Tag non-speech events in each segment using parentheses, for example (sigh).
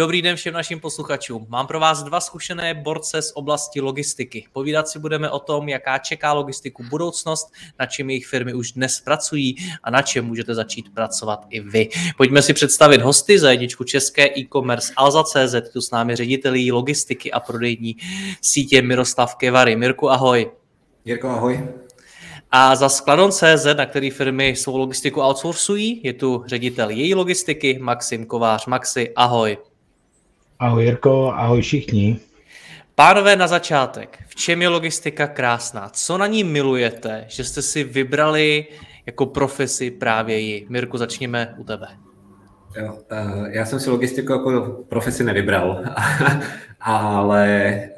Dobrý den všem našim posluchačům. Mám pro vás dva zkušené borce z oblasti logistiky. Povídat si budeme o tom, jaká čeká logistiku budoucnost, na čem jejich firmy už dnes pracují a na čem můžete začít pracovat i vy. Pojďme si představit hosty za jedničku české e-commerce Alza.cz, tu s námi ředitelí logistiky a prodejní sítě Miroslav Kevary. Mirku, ahoj. Jirko, ahoj. A za Skladon.cz, na který firmy svou logistiku outsourcují, je tu ředitel její logistiky Maxim Kovář. Maxi, ahoj. Ahoj Jirko, ahoj všichni. Pánové, na začátek, v čem je logistika krásná? Co na ní milujete, že jste si vybrali jako profesi právě ji? Mirku, začněme u tebe. Jo, eh, já jsem si logistiku jako profesi nevybral, (laughs) ale eh,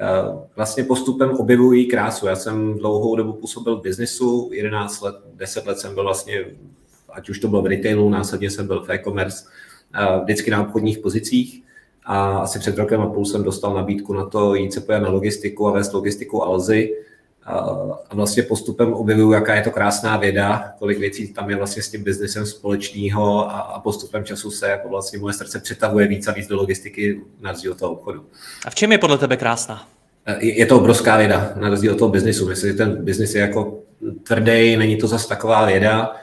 vlastně postupem objevují krásu. Já jsem dlouhou dobu působil v biznisu, 11 let, 10 let jsem byl vlastně, ať už to bylo v retailu, následně jsem byl v e-commerce, eh, vždycky na obchodních pozicích a asi před rokem a půl jsem dostal nabídku na to jít se pojat na logistiku a vést logistiku Alzy. A vlastně postupem objevuju, jaká je to krásná věda, kolik věcí tam je vlastně s tím biznesem společného a postupem času se jako vlastně moje srdce přetahuje víc a víc do logistiky na rozdíl toho obchodu. A v čem je podle tebe krásná? Je to obrovská věda na rozdíl od toho biznisu. Myslím, že ten biznis je jako tvrdý, není to zase taková věda.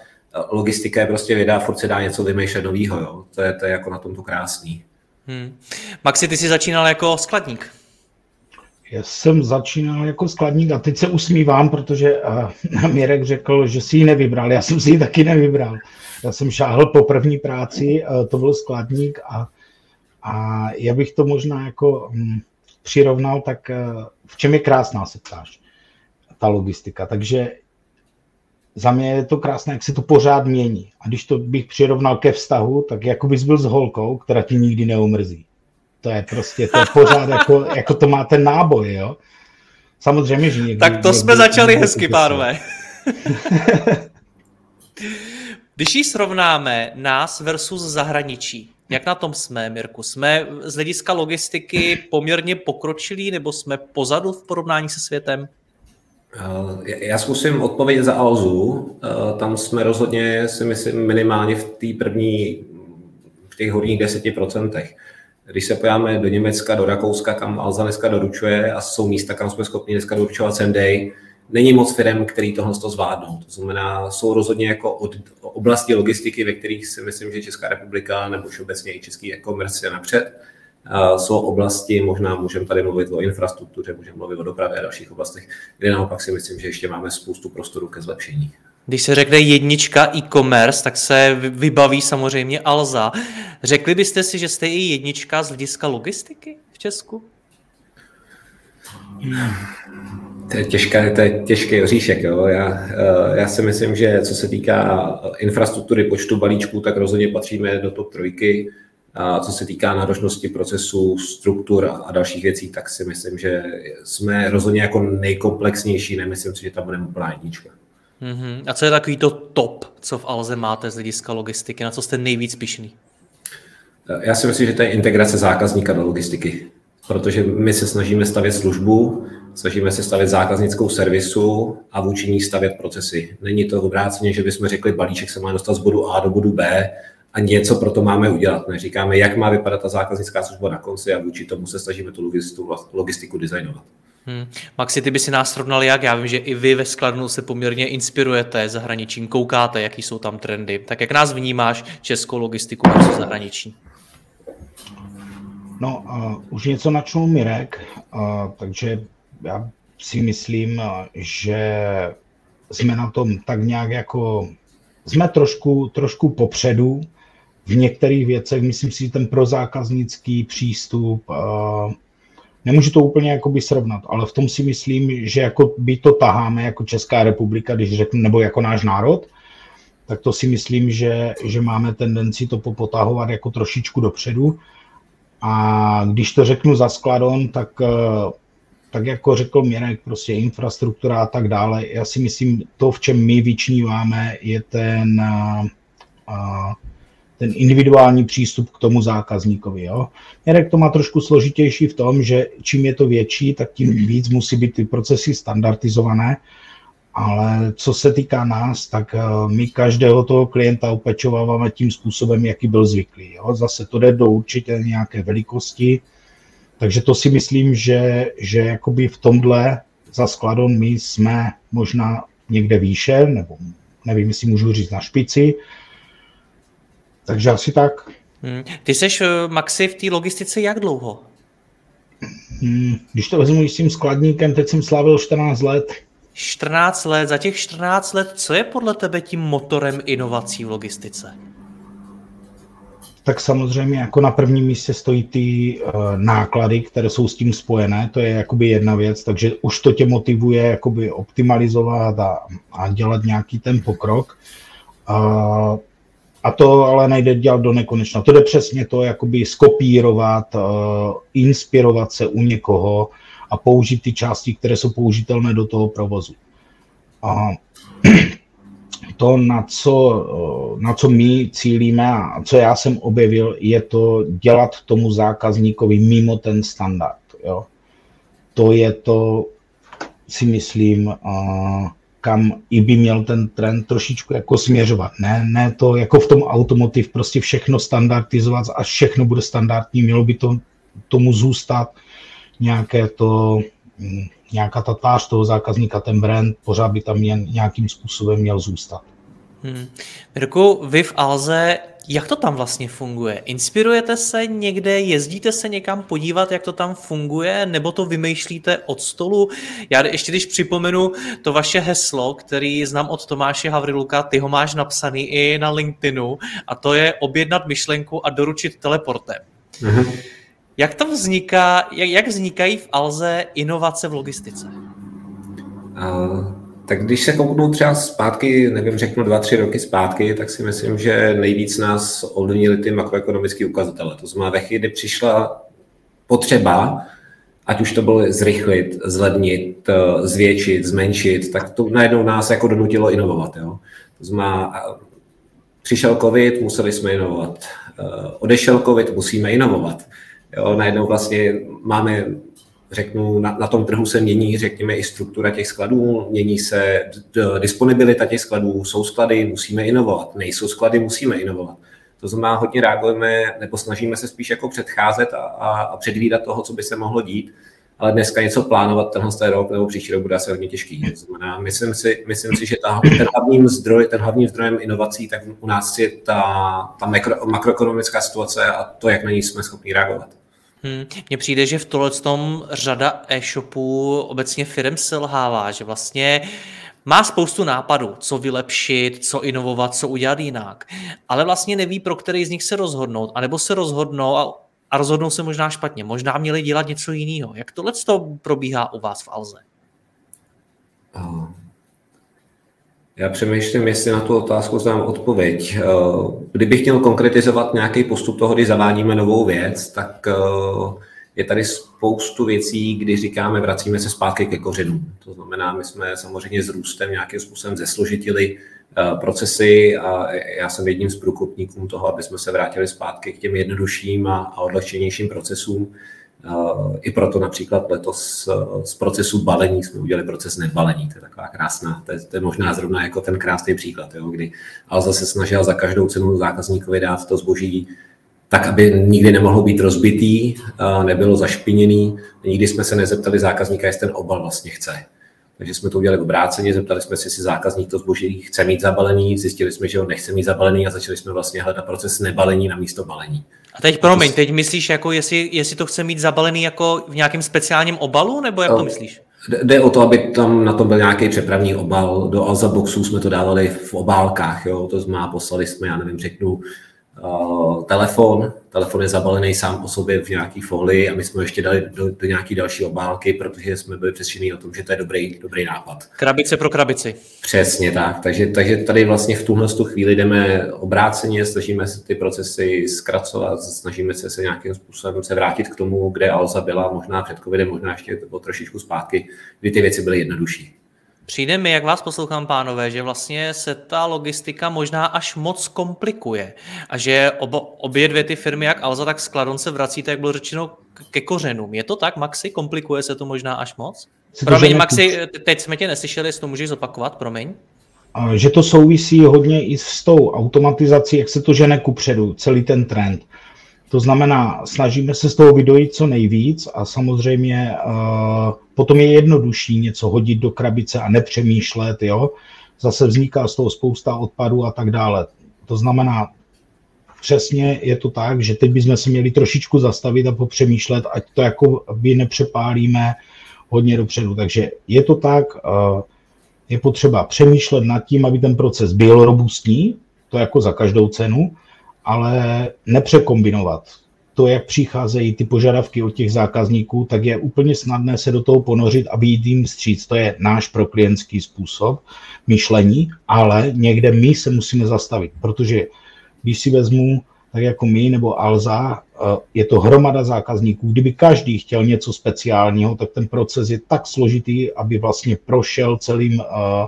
Logistika je prostě věda, furt se dá něco vymýšlet nového. To je, to je jako na tom to krásný. Hmm. Maxi, ty jsi začínal jako skladník. Já jsem začínal jako skladník a teď se usmívám, protože uh, (laughs) Mirek řekl, že si ji nevybral. Já jsem si ji taky nevybral. Já jsem šáhl po první práci, uh, to byl skladník a, a já bych to možná jako um, přirovnal, tak uh, v čem je krásná, se ptáš, ta logistika. Takže za mě je to krásné, jak se to pořád mění. A když to bych přirovnal ke vztahu, tak jako bys byl s holkou, která ti nikdy neumrzí. To je prostě, to je pořád jako, (laughs) jako to má ten náboj, jo. Samozřejmě, že někdy... Tak to jsme začali hezky, pánové. (laughs) Když ji srovnáme nás versus zahraničí, jak na tom jsme, Mirku? Jsme z hlediska logistiky poměrně pokročilí nebo jsme pozadu v porovnání se světem? Eh, já zkusím odpovědět za Alzu. Eh, tam jsme rozhodně, si myslím, minimálně v té první, v těch horních deseti procentech. Když se pojáme do Německa, do Rakouska, kam Alza dneska doručuje a jsou místa, kam jsme schopni dneska doručovat Sendej, není moc firm, který tohle to zvládnou. To znamená, jsou rozhodně jako od oblasti logistiky, ve kterých si myslím, že Česká republika nebo obecně i český e-commerce je napřed jsou oblasti, možná můžeme tady mluvit o infrastruktuře, můžeme mluvit o dopravě a dalších oblastech, kde naopak si myslím, že ještě máme spoustu prostoru ke zlepšení. Když se řekne jednička e-commerce, tak se vybaví samozřejmě Alza. Řekli byste si, že jste i jednička z hlediska logistiky v Česku? To je, těžká, to je těžký oříšek. Jo. Já, eh, já si myslím, že co se týká infrastruktury počtu balíčků, tak rozhodně patříme do top trojky. A co se týká náročnosti procesu, struktur a dalších věcí, tak si myslím, že jsme rozhodně jako nejkomplexnější, nemyslím si, že tam budeme úplná jednička. Mm-hmm. A co je takový to top, co v Alze máte z hlediska logistiky, na co jste nejvíc pišný? Já si myslím, že to je integrace zákazníka do logistiky, protože my se snažíme stavět službu, snažíme se stavět zákaznickou servisu a vůči ní stavět procesy. Není to obráceně, že bychom řekli, balíček se má dostat z bodu A do bodu B a něco pro to máme udělat. Neříkáme, jak má vypadat ta zákaznická služba na konci a vůči tomu se snažíme tu logistiku, logistiku designovat. Hmm. Maxi, ty by si nás srovnal jak? Já vím, že i vy ve Skladnu se poměrně inspirujete zahraničím, koukáte, jaký jsou tam trendy. Tak jak nás vnímáš českou logistiku versus zahraničí? No, uh, už něco načnul Mirek, uh, takže já si myslím, že jsme na tom tak nějak jako, jsme trošku, trošku popředu, v některých věcech, myslím si, že ten prozákaznický přístup, nemůžu to úplně jakoby srovnat, ale v tom si myslím, že jako by to taháme jako Česká republika, když řeknu, nebo jako náš národ, tak to si myslím, že, že máme tendenci to popotahovat jako trošičku dopředu. A když to řeknu za skladon, tak, eh, tak jako řekl Mirek, prostě infrastruktura a tak dále. Já si myslím, to, v čem my vyčníváme, je ten, a, eh, ten individuální přístup k tomu zákazníkovi. Jo? Mirek to má trošku složitější v tom, že čím je to větší, tak tím víc musí být ty procesy standardizované ale co se týká nás, tak eh, my každého toho klienta opečováváme tím způsobem, jaký byl zvyklý. Jo? Zase to jde do určitě nějaké velikosti, takže to si myslím, že, že jakoby v tomhle za skladon my jsme možná někde výše, nebo nevím, jestli můžu říct na špici. Takže asi tak. Hmm. Ty seš, eh, Maxi, v té logistice jak dlouho? Hmm, když to vezmu s tím skladníkem, teď jsem slavil 14 let. 14 let, za těch 14 let, co je podle tebe tím motorem inovací v logistice? Tak samozřejmě jako na prvním místě stojí ty uh, náklady, které jsou s tím spojené, to je jakoby jedna věc, takže už to tě motivuje jakoby optimalizovat a, a dělat nějaký ten pokrok. Uh, a to ale nejde dělat do nekonečna. To jde přesně to, jakoby skopírovat, uh, inspirovat se u někoho, a použít ty části, které jsou použitelné do toho provozu. A (clears throat) to, na co, na co my cílíme a co já jsem objevil, je to dělat tomu zákazníkovi mimo ten standard. Jo. To je to, si myslím, kam i by měl ten trend trošičku jako směřovat. Ne, ne to jako v tom automotiv prostě všechno standardizovat a všechno bude standardní, mělo by to tomu zůstat nějaké to, mm, nějaká ta tvář toho zákazníka, ten brand, pořád by tam jen nějakým způsobem měl zůstat. Hmm. Mirku, vy v Alze, jak to tam vlastně funguje? Inspirujete se někde, jezdíte se někam podívat, jak to tam funguje, nebo to vymýšlíte od stolu? Já ještě když připomenu to vaše heslo, který znám od Tomáše Havriluka, ty ho máš napsaný i na LinkedInu, a to je objednat myšlenku a doručit teleportem. Mm-hmm. Jak to vzniká, jak, jak vznikají v Alze inovace v logistice? Uh, tak když se kouknu třeba zpátky, nevím, řeknu dva, tři roky zpátky, tak si myslím, že nejvíc nás ovlivnili ty makroekonomické ukazatele. To znamená, ve chvíli, kdy přišla potřeba, ať už to bylo zrychlit, zlednit, eh, zvětšit, zmenšit, tak to najednou nás jako donutilo inovovat. Jo? To znamená, přišel covid, museli jsme inovovat. Eh, odešel covid, musíme inovovat. Jo, najednou vlastně máme, řeknu, na, na tom trhu se mění, řekněme, i struktura těch skladů, mění se disponibilita těch skladů, jsou sklady, musíme inovovat, nejsou sklady, musíme inovovat. To znamená, hodně reagujeme, nebo snažíme se spíš jako předcházet a, a, a předvídat toho, co by se mohlo dít, ale dneska něco plánovat tenhle ten rok nebo příští rok bude asi hodně těžký. To znamená, myslím si, myslím si že ta, ten, hlavním zdroj, ten hlavním zdrojem inovací tak u nás je ta, ta makro, makroekonomická situace a to, jak na ní jsme schopni reagovat. Hmm. Mně přijde, že v tohle tom řada e-shopů obecně firm selhává, že vlastně má spoustu nápadů, co vylepšit, co inovovat, co udělat jinak, ale vlastně neví, pro který z nich se rozhodnout, anebo se rozhodnou a, a rozhodnou se možná špatně. Možná měli dělat něco jiného. Jak tohle probíhá u vás v Alze? Já přemýšlím, jestli na tu otázku znám odpověď. Eh, kdybych měl konkretizovat nějaký postup toho, kdy zavádíme novou věc, tak eh, je tady spoustu věcí, kdy říkáme, vracíme se zpátky ke kořenům. To znamená, my jsme samozřejmě s růstem nějakým způsobem zesložitili eh, procesy a já jsem jedním z průkopníků toho, aby jsme se vrátili zpátky k těm jednodušším a odlehčenějším procesům. I proto například letos z procesu balení jsme udělali proces nebalení. To je taková krásná, to je, to je možná zrovna jako ten krásný příklad, jo, kdy Alza se snažila za každou cenu zákazníkovi dát to zboží tak, aby nikdy nemohlo být rozbitý, nebylo zašpiněný. Nikdy jsme se nezeptali zákazníka, jestli ten obal vlastně chce. Takže jsme to udělali obráceně, zeptali jsme se, jestli zákazník to zboží chce mít zabalený, zjistili jsme, že ho nechce mít zabalený a začali jsme vlastně hledat proces nebalení na místo balení. A teď promiň, teď myslíš, jako jestli, jestli to chce mít zabalený jako v nějakém speciálním obalu, nebo jak to myslíš? Jde o to, aby tam na tom byl nějaký přepravní obal. Do Alza Boxu jsme to dávali v obálkách, jo? to znamená, poslali jsme, já nevím, řeknu, uh, telefon. Telefon je zabalený sám o sobě v nějaký folii a my jsme ještě dali do, do nějaké další obálky, protože jsme byli přesvědčeni o tom, že to je dobrý, dobrý nápad. Krabice pro krabici. Přesně tak. Takže, takže tady vlastně v tuhle chvíli jdeme obráceně, snažíme se ty procesy zkracovat, snažíme se se nějakým způsobem se vrátit k tomu, kde Alza byla, možná před covidem, možná ještě o trošičku zpátky, kdy ty věci byly jednodušší. Přijde mi, jak vás poslouchám, pánové, že vlastně se ta logistika možná až moc komplikuje a že obo, obě dvě ty firmy, jak Alza, tak Skladon se vrací, tak bylo řečeno, ke kořenům. Je to tak, Maxi? Komplikuje se to možná až moc? Promiň, Maxi, teď jsme tě neslyšeli, jestli to můžeš zopakovat, promiň. Že to souvisí hodně i s tou automatizací, jak se to žene kupředu, celý ten trend. To znamená, snažíme se z toho vydojit co nejvíc a samozřejmě uh, potom je jednodušší něco hodit do krabice a nepřemýšlet, jo. Zase vzniká z toho spousta odpadů a tak dále. To znamená, přesně je to tak, že teď bychom se měli trošičku zastavit a popřemýšlet, ať to jako by nepřepálíme hodně dopředu. Takže je to tak, uh, je potřeba přemýšlet nad tím, aby ten proces byl robustní, to jako za každou cenu, ale nepřekombinovat. To, jak přicházejí ty požadavky od těch zákazníků, tak je úplně snadné se do toho ponořit a vyjít jim vstříc. To je náš proklientský způsob myšlení, ale někde my se musíme zastavit, protože když si vezmu, tak jako my nebo Alza, eh, je to hromada zákazníků. Kdyby každý chtěl něco speciálního, tak ten proces je tak složitý, aby vlastně prošel celým, eh,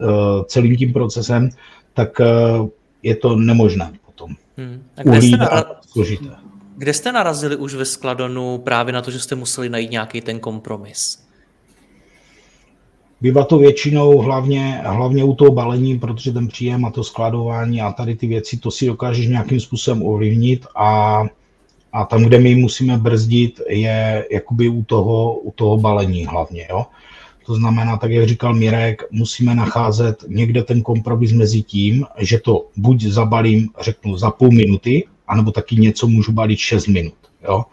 eh, celým tím procesem, tak je to nemožné. Hmm. A kde, jste nara... kde jste narazili už ve Skladonu právě na to, že jste museli najít nějaký ten kompromis? Bývá to většinou hlavně, hlavně u toho balení, protože ten příjem a to skladování a tady ty věci, to si dokážeš nějakým způsobem ovlivnit a, a tam, kde my musíme brzdit, je jakoby u toho, u toho balení hlavně. Jo? To znamená, tak jak říkal Mirek, musíme nacházet někde ten kompromis mezi tím, že to buď zabalím, řeknu, za půl minuty, anebo taky něco můžu balit 6 minut. Jo?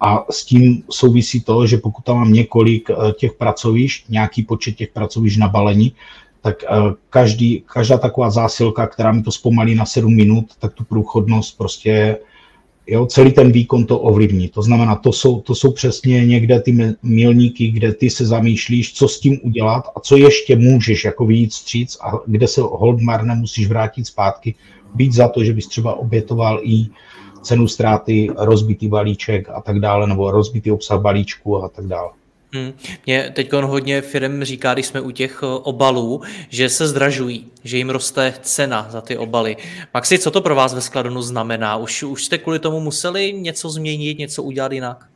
A s tím souvisí to, že pokud tam mám několik eh, těch pracovišť, nějaký počet těch pracovišť na balení, tak eh, každý, každá taková zásilka, která mi to zpomalí na 7 minut, tak tu průchodnost prostě Jo, celý ten výkon to ovlivní. To znamená, to jsou, to jsou přesně někde ty milníky, kde ty se zamýšlíš, co s tím udělat a co ještě můžeš jako vyjít stříc a kde se hold marne musíš vrátit zpátky, být za to, že bys třeba obětoval i cenu ztráty, rozbitý balíček a tak dále, nebo rozbitý obsah balíčku a tak dále. Hmm. Mě teď hodně firm říká, když jsme u těch eh, obalů, že se zdražují, že jim roste cena za ty obaly. Maxi, co to pro vás ve Skladonu znamená? Už, už jste kvůli tomu museli něco změnit, něco udělat jinak?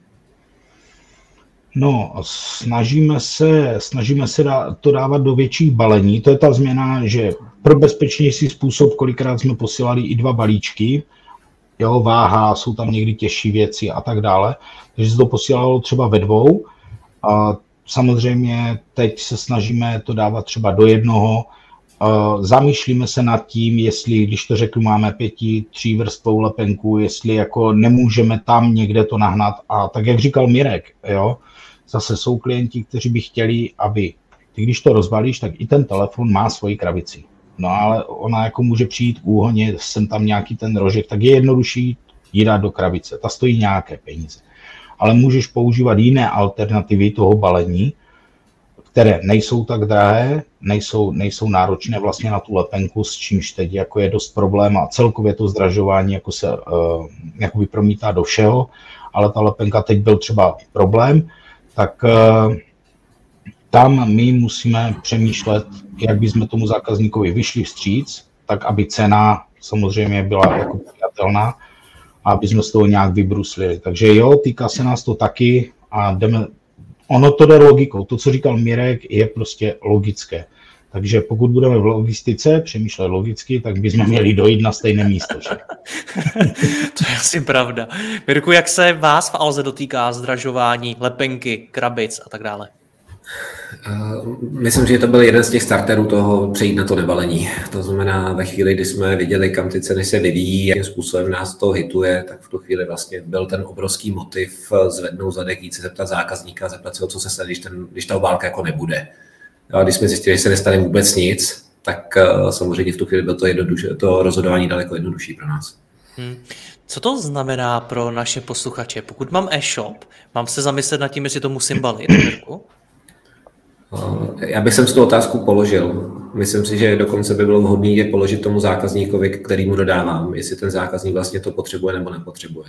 No, snažíme se, snažíme se to dávat do větších balení. To je ta změna, že pro bezpečnější způsob, kolikrát jsme posílali i dva balíčky, jo, váha, jsou tam někdy těžší věci a tak dále. Takže se to posílalo třeba ve dvou, a samozřejmě teď se snažíme to dávat třeba do jednoho. Zamýšlíme se nad tím, jestli, když to řeknu, máme pěti, tří vrstvou lepenku, jestli jako nemůžeme tam někde to nahnat. A tak, jak říkal Mirek, jo, zase jsou klienti, kteří by chtěli, aby ty, když to rozbalíš, tak i ten telefon má svoji krabici. No ale ona jako může přijít úhoně, jsem tam nějaký ten rožek, tak je jednodušší ji dát do krabice. Ta stojí nějaké peníze ale můžeš používat jiné alternativy toho balení, které nejsou tak drahé, nejsou, nejsou náročné vlastně na tu lepenku, s čímž teď jako je dost problém a celkově to zdražování jako se uh, jakoby promítá do všeho, ale ta lepenka teď byl třeba problém, tak uh, tam my musíme přemýšlet, jak bychom tomu zákazníkovi vyšli vstříc, tak aby cena samozřejmě byla jako přijatelná aby jsme z toho nějak vybruslili. Takže jo, týká se nás to taky a jdeme, ono to jde logikou. To, co říkal Mirek, je prostě logické. Takže pokud budeme v logistice přemýšlet logicky, tak bychom měli dojít na stejné místo. Že? (laughs) to je asi pravda. Mirku, jak se vás v Alze dotýká zdražování, lepenky, krabic a tak dále? Eh, myslím, že to byl jeden z těch starterů toho přejít na to nebalení. To znamená, ve chvíli, kdy jsme viděli, kam ty ceny se vyvíjí, jakým způsobem nás to hituje, tak v tu chvíli vlastně byl ten obrovský motiv zvednout zadek, jít se zeptat zákazníka, zeptat se, co se stane, když, ten, když ta obálka jako nebude. A když jsme zjistili, že se nestane vůbec nic, tak eh, samozřejmě v tu chvíli bylo to, to rozhodování daleko jednodušší pro nás. Hmm. Co to znamená pro naše posluchače? Pokud mám e-shop, mám se zamyslet nad tím, jestli to musím balit? Eh, já bych sem tu otázku položil. Myslím si, že dokonce by bylo vhodné je položit tomu zákazníkovi, který mu dodávám, jestli ten zákazník vlastně to potřebuje nebo nepotřebuje.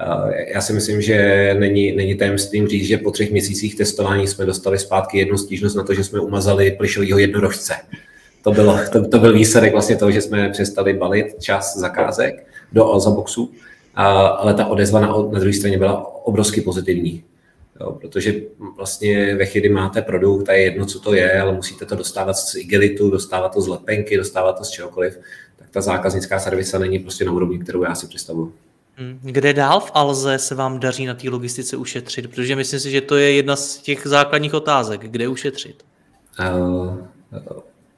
Eh, já si myslím, že není, není tajemstvím říct, že po třech měsících testování jsme dostali zpátky jednu stížnost na to, že jsme umazali plišovýho jednorožce. To, bylo, to, to byl výsledek vlastně toho, že jsme přestali balit čas zakázek do Alzaboxu, ale ta odezva na, na druhé straně byla obrovsky pozitivní. Jo, protože vlastně ve chvíli máte produkt a je jedno, co to je, ale musíte to dostávat z igelitu, dostávat to z lepenky, dostávat to z čehokoliv, tak ta zákaznická servisa není prostě na úrovni, kterou já si představuji. Hmm, kde dál v Alze se vám daří na té logistice ušetřit? Protože myslím si, že to je jedna z těch základních otázek. Kde ušetřit? Uh,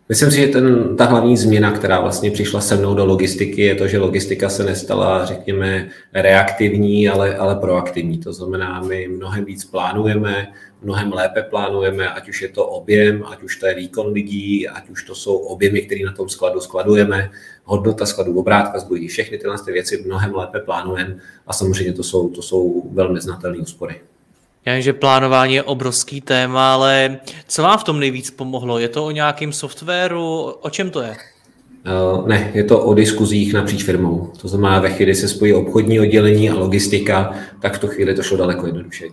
Myslím si, že ten, ta hlavní změna, která vlastně přišla se mnou do logistiky, je to, že logistika se nestala, řekněme, reaktivní, ale, ale proaktivní. To znamená, my mnohem víc plánujeme, mnohem lépe plánujeme, ať už je to objem, ať už to je výkon lidí, ať už to jsou objemy, které na tom skladu skladujeme, hodnota skladu, obrátka zboží, všechny tyhle věci mnohem lépe plánujeme a samozřejmě to jsou, to jsou velmi znatelné úspory. Já vím, že plánování je obrovský téma, ale co vám v tom nejvíc pomohlo? Je to o nějakém softwaru? O čem to je? Uh, ne, je to o diskuzích napříč firmou. To znamená, ve chvíli se spojí obchodní oddělení a logistika, tak v tu chvíli to šlo daleko jednodušeji.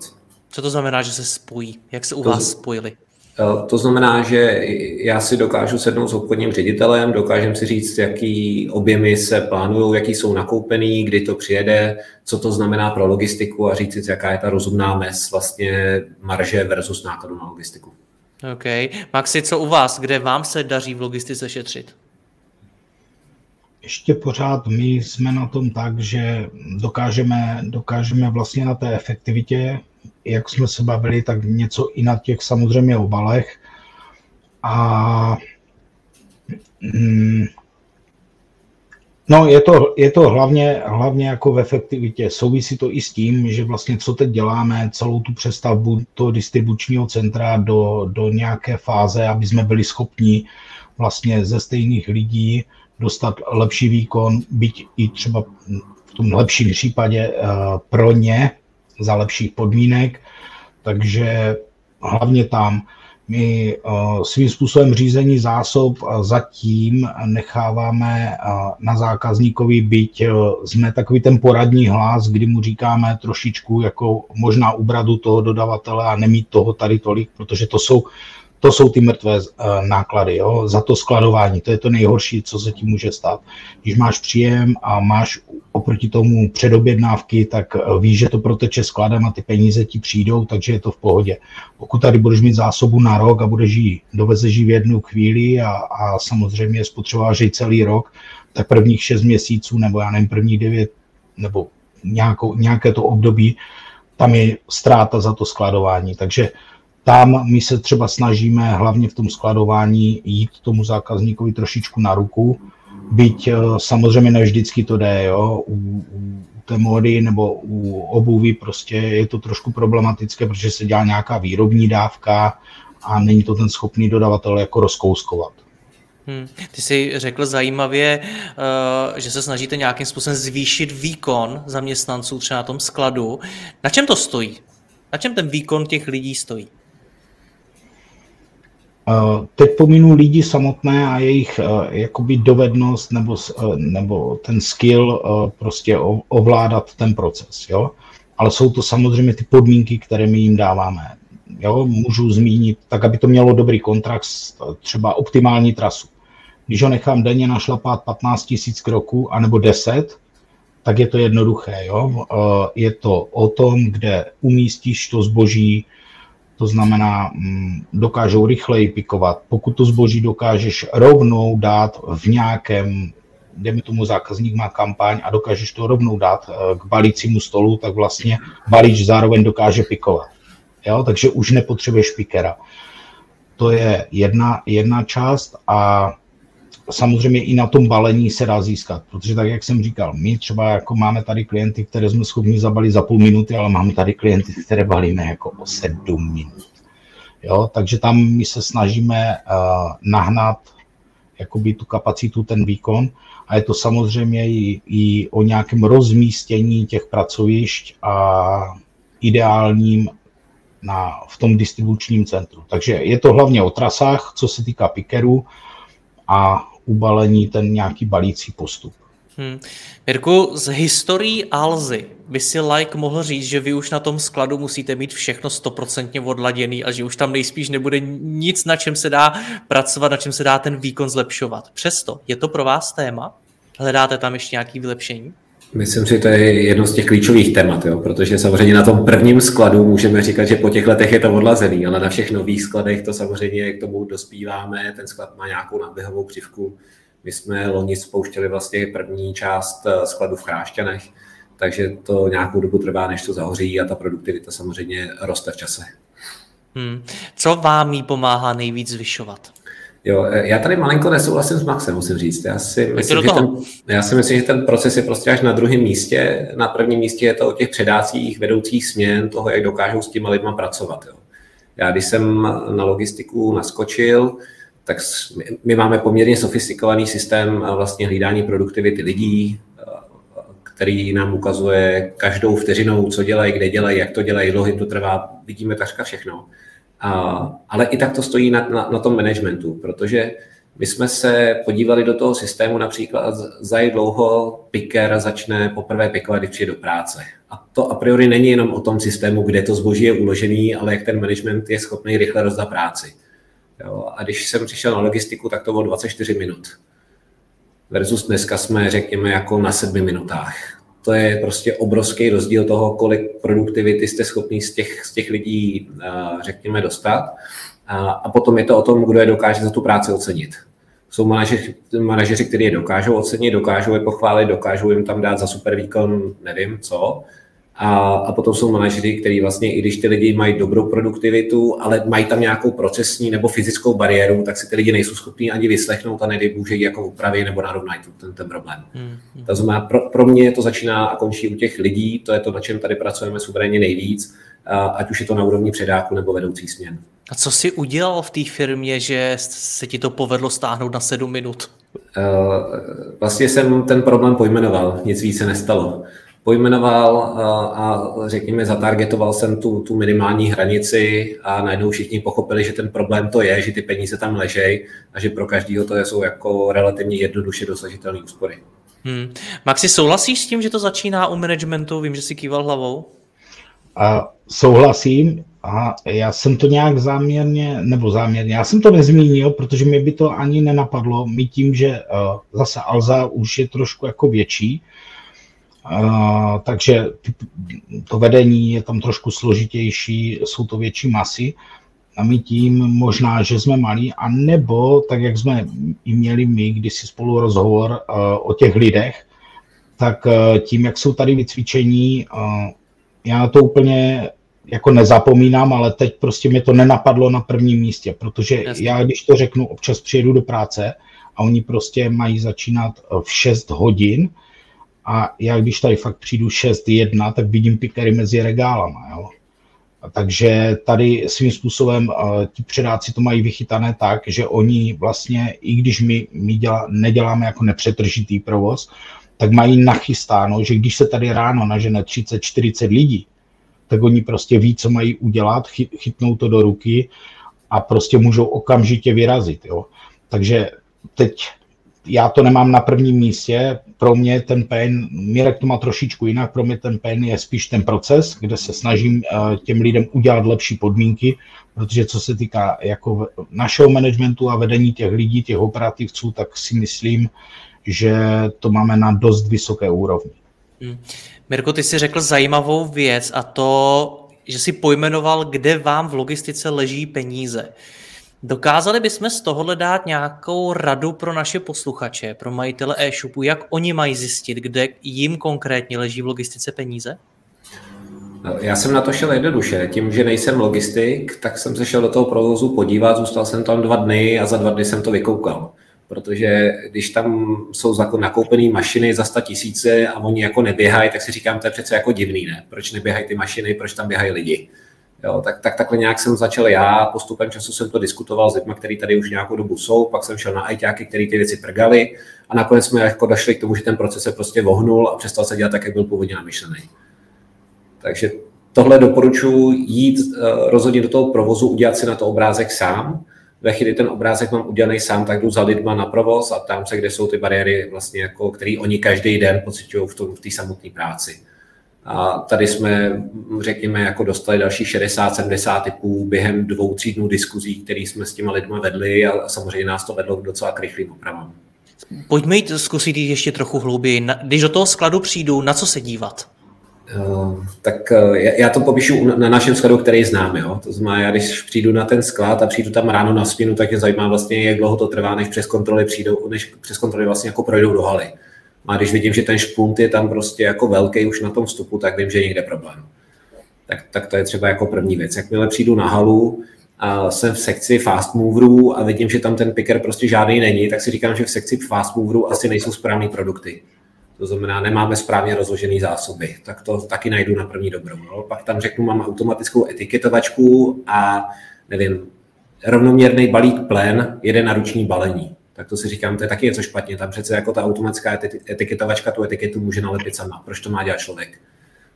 Co to znamená, že se spojí? Jak se u to, vás spojili? Eh, to znamená, že já si dokážu sednout s obchodním ředitelem, dokážem si říct, jaký objemy se plánují, jaký jsou nakoupený, kdy to přijede, co to znamená pro logistiku a říct si, jaká je ta rozumná mes vlastně marže versus nákladu na logistiku. OK. Maxi, co u vás? Kde vám se daří v logistice šetřit? Ještě pořád my jsme na tom tak, že dokážeme, dokážeme vlastně na té efektivitě jak jsme se bavili, tak něco i na těch samozřejmě obalech. A mm, No, je to, je to hlavně, hlavně jako v efektivitě. Souvisí to i s tím, že vlastně co teď děláme, celou tu přestavbu toho distribučního centra do, do nějaké fáze, aby jsme byli schopni vlastně ze stejných lidí dostat lepší výkon, byť i třeba v tom lepším případě uh, pro ně, za lepších podmínek, takže hlavně tam. My eh, svým způsobem řízení zásob zatím necháváme eh, na zákazníkovi, byť eh, jsme takový ten poradní hlas, kdy mu říkáme trošičku jako možná ubrat toho dodavatele a nemít toho tady tolik, protože to jsou to jsou ty mrtvé eh, náklady jo, za to skladování. To je to nejhorší, co se ti může stát. Když máš příjem a máš oproti tomu předobjednávky, tak eh, víš, že to proteče skladem a ty peníze ti přijdou, takže je to v pohodě. Pokud tady budeš mít zásobu na rok a budeš jí, dovezeš v jednu chvíli a, a samozřejmě spotřebováš ji celý rok, tak prvních šest měsíců, nebo já nevím, prvních devět, nebo nějakou, nějaké to období, tam je ztráta za to skladování. Takže tam my se třeba snažíme hlavně v tom skladování jít tomu zákazníkovi trošičku na ruku, byť eh, samozřejmě ne vždycky to jde, jo. U, u té mody nebo u obuví prostě je to trošku problematické, protože se dělá nějaká výrobní dávka a není to ten schopný dodavatel jako rozkouskovat. Hmm. Ty jsi řekl zajímavě, uh, že se snažíte nějakým způsobem zvýšit výkon zaměstnanců třeba na tom skladu. Na čem to stojí? Na čem ten výkon těch lidí stojí? Teď pominu lidi samotné a jejich eh, jakoby dovednost nebo, eh, nebo ten skill eh, prostě ovládat ten proces. Jo? Ale jsou to samozřejmě ty podmínky, které my jim dáváme. Jo? Můžu zmínit, tak aby to mělo dobrý kontrakt, třeba optimální trasu. Když ho nechám denně našlapat 15 000 kroků, anebo 10, tak je to jednoduché. Jo? Je to o tom, kde umístíš to zboží, to znamená, mm, dokážou rychleji pikovat. Pokud to zboží dokážeš rovnou dát v nějakém, dejme tomu zákazník má kampaň a dokážeš to rovnou dát eh, k balícímu stolu, tak vlastně balíč zároveň dokáže pikovat. Jo? Takže už nepotřebuješ pikera. To je jedna, jedna část a samozřejmě i na tom balení se dá získat, protože tak, jak jsem říkal, my třeba jako máme tady klienty, které jsme schopni zabalit za půl minuty, ale máme tady klienty, které balíme jako o sedm minut. Jo, takže tam my se snažíme uh, nahnat jakoby tu kapacitu, ten výkon a je to samozřejmě i, i o nějakém rozmístění těch pracovišť a ideálním na, v tom distribučním centru. Takže je to hlavně o trasách, co se týká pikerů a ubalení ten nějaký balící postup. Hmm. Mirku, z historií Alzy by si like mohl říct, že vy už na tom skladu musíte mít všechno stoprocentně odladěný a že už tam nejspíš nebude nic, na čem se dá pracovat, na čem se dá ten výkon zlepšovat. Přesto, je to pro vás téma? Hledáte tam ještě nějaké vylepšení? Myslím si, že to je jedno z těch klíčových témat, jo? protože samozřejmě na tom prvním skladu můžeme říkat, že po těch letech je to odlazený, ale na všech nových skladech to samozřejmě k tomu dospíváme, ten sklad má nějakou náběhovou přivku. My jsme loni spouštěli vlastně první část eh, skladu v Chrášťanech, takže to nějakou dobu trvá, než to zahoří a ta produktivita samozřejmě roste v čase. Hmm. Co vám jí pomáhá nejvíc zvyšovat? Jo, e, já tady malinko nesouhlasím s Maxem, musím říct. Já si, myslím, že ten, já si myslím, že ten proces je prostě až na druhém místě. Na prvním místě je to o těch předácích, vedoucích směn, toho, jak dokážou s těma lidma pracovat. Jo. Já když jsem na logistiku naskočil, tak my máme poměrně sofistikovaný systém vlastně hlídání produktivity lidí, který nám ukazuje každou vteřinou, co dělají, kde dělají, jak to dělají, dlouho to trvá, vidíme takřka všechno. A, ale i tak to stojí na, na, na tom managementu, protože my jsme se podívali do toho systému například, za jak dlouho picker začne poprvé pikovat, když přijde do práce. A to a priori není jenom o tom systému, kde to zboží je uložený, ale jak ten management je schopný rychle rozdat práci. Jo? A když jsem přišel na logistiku, tak to bylo 24 minut. Versus dneska jsme, řekněme, jako na sedmi minutách to je prostě obrovský rozdíl toho, kolik produktivity jste schopni z těch, z těch lidí, řekněme, dostat. A potom je to o tom, kdo je dokáže za tu práci ocenit. Jsou manažeři, manažeři kteří je dokážou ocenit, dokážou je pochválit, dokážou jim tam dát za super výkon, nevím co, a, a potom jsou manažeři, kteří vlastně, i když ty lidi mají dobrou produktivitu, ale mají tam nějakou procesní nebo fyzickou bariéru, tak si ty lidi nejsou schopní ani vyslechnout a nedej bůže jako upravit nebo narovnají ten, ten problém. Hmm. To znamená, pro, pro mě to začíná a končí u těch lidí, to je to, na čem tady pracujeme suverénně nejvíc, a, ať už je to na úrovni předáku nebo vedoucích směn. A co jsi udělal v té firmě, že se ti to povedlo stáhnout na sedm minut? Uh, vlastně jsem ten problém pojmenoval, nic více nestalo pojmenoval a řekněme zatargetoval jsem tu, tu minimální hranici a najednou všichni pochopili, že ten problém to je, že ty peníze tam ležejí a že pro každého to jsou jako relativně jednoduše dosažitelné úspory. Hmm. Maxi, souhlasíš s tím, že to začíná u managementu? Vím, že si kýval hlavou. A souhlasím a já jsem to nějak záměrně, nebo záměrně, já jsem to nezmínil, protože mi by to ani nenapadlo, my tím, že uh, zase Alza už je trošku jako větší, Uh, takže to vedení je tam trošku složitější, jsou to větší masy a my tím možná, že jsme malí, a nebo tak, jak jsme i měli my, když si spolu rozhovor uh, o těch lidech, tak uh, tím, jak jsou tady vycvičení, já to úplně jako nezapomínám, ale teď prostě mi to nenapadlo na prvním místě, protože Jasně. já, když to řeknu, občas přijedu do práce a oni prostě mají začínat v 6 hodin, a já když tady fakt přijdu 6-1, tak vidím pikery mezi regálama. Jo? Takže tady svým způsobem uh, ti předáci to mají vychytané tak, že oni vlastně, i když my, my dělá, neděláme jako nepřetržitý provoz, tak mají nachystáno, že když se tady ráno nažene 30-40 lidí, tak oni prostě ví, co mají udělat, chy, chytnou to do ruky a prostě můžou okamžitě vyrazit. Jo. Takže teď já to nemám na prvním místě, pro mě ten pain, Mirek to má trošičku jinak, pro mě ten pain je spíš ten proces, kde se snažím eh, těm lidem udělat lepší podmínky, protože co se týká jako našeho managementu a vedení těch lidí, těch operativců, tak si myslím, že to máme na dost vysoké úrovni. Hmm. Mirko, ty jsi řekl zajímavou věc a to, že si pojmenoval, kde vám v logistice leží peníze. Dokázali bychom z tohohle dát nějakou radu pro naše posluchače, pro majitele e-shopu, jak oni mají zjistit, kde jim konkrétně leží v logistice peníze? No, já jsem na to šel jednoduše. Tím, že nejsem logistik, tak jsem se šel do toho provozu podívat, zůstal jsem tam dva dny a za dva dny jsem to vykoukal. Protože když tam jsou nakoupené mašiny za 100 tisíce a oni jako neběhají, tak si říkám, to je přece jako divný, ne? Proč neběhají ty mašiny, proč tam běhají lidi? Jo, tak, tak takhle nějak jsem začal já, postupem času jsem to diskutoval s lidmi, kteří tady už nějakou dobu jsou, pak jsem šel na ajťáky, který ty věci prgali a nakonec jsme jako došli k tomu, že ten proces se prostě vohnul a přestal se dělat tak, jak byl původně namyšlený. Takže tohle doporučuji jít uh, rozhodně do toho provozu, udělat si na to obrázek sám. Ve chvíli ten obrázek mám udělaný sám, tak jdu za lidma na provoz a tam se, kde jsou ty bariéry, vlastně jako, které oni každý den pocitují v, v té samotné práci. A tady jsme, řekněme, jako dostali další 60-70 typů během dvou, tří dnů diskuzí, které jsme s těma lidmi vedli a samozřejmě nás to vedlo k docela k rychlým opravám. Pojďme jít zkusit jít ještě trochu hlouběji. Když do toho skladu přijdu, na co se dívat? Uh, tak uh, já to popíšu na našem skladu, který znám. Jo? To znamená, já když přijdu na ten sklad a přijdu tam ráno na směnu, tak mě zajímá vlastně, jak dlouho to trvá, než přes kontroly přijdou, než přes kontroly vlastně jako projdou do haly. A když vidím, že ten špunt je tam prostě jako velký už na tom vstupu, tak vím, že je někde problém. Tak, tak to je třeba jako první věc. Jakmile přijdu na halu, a jsem v sekci fast moverů a vidím, že tam ten picker prostě žádný není, tak si říkám, že v sekci fast moverů asi nejsou správné produkty. To znamená, nemáme správně rozložené zásoby. Tak to taky najdu na první dobrou. No. Pak tam řeknu, mám automatickou etiketovačku a nevím, rovnoměrný balík plen, jede na ruční balení tak to si říkám, to je taky něco špatně. Tam přece jako ta automatická etiketovačka tu etiketu může nalepit sama. Proč to má dělat člověk?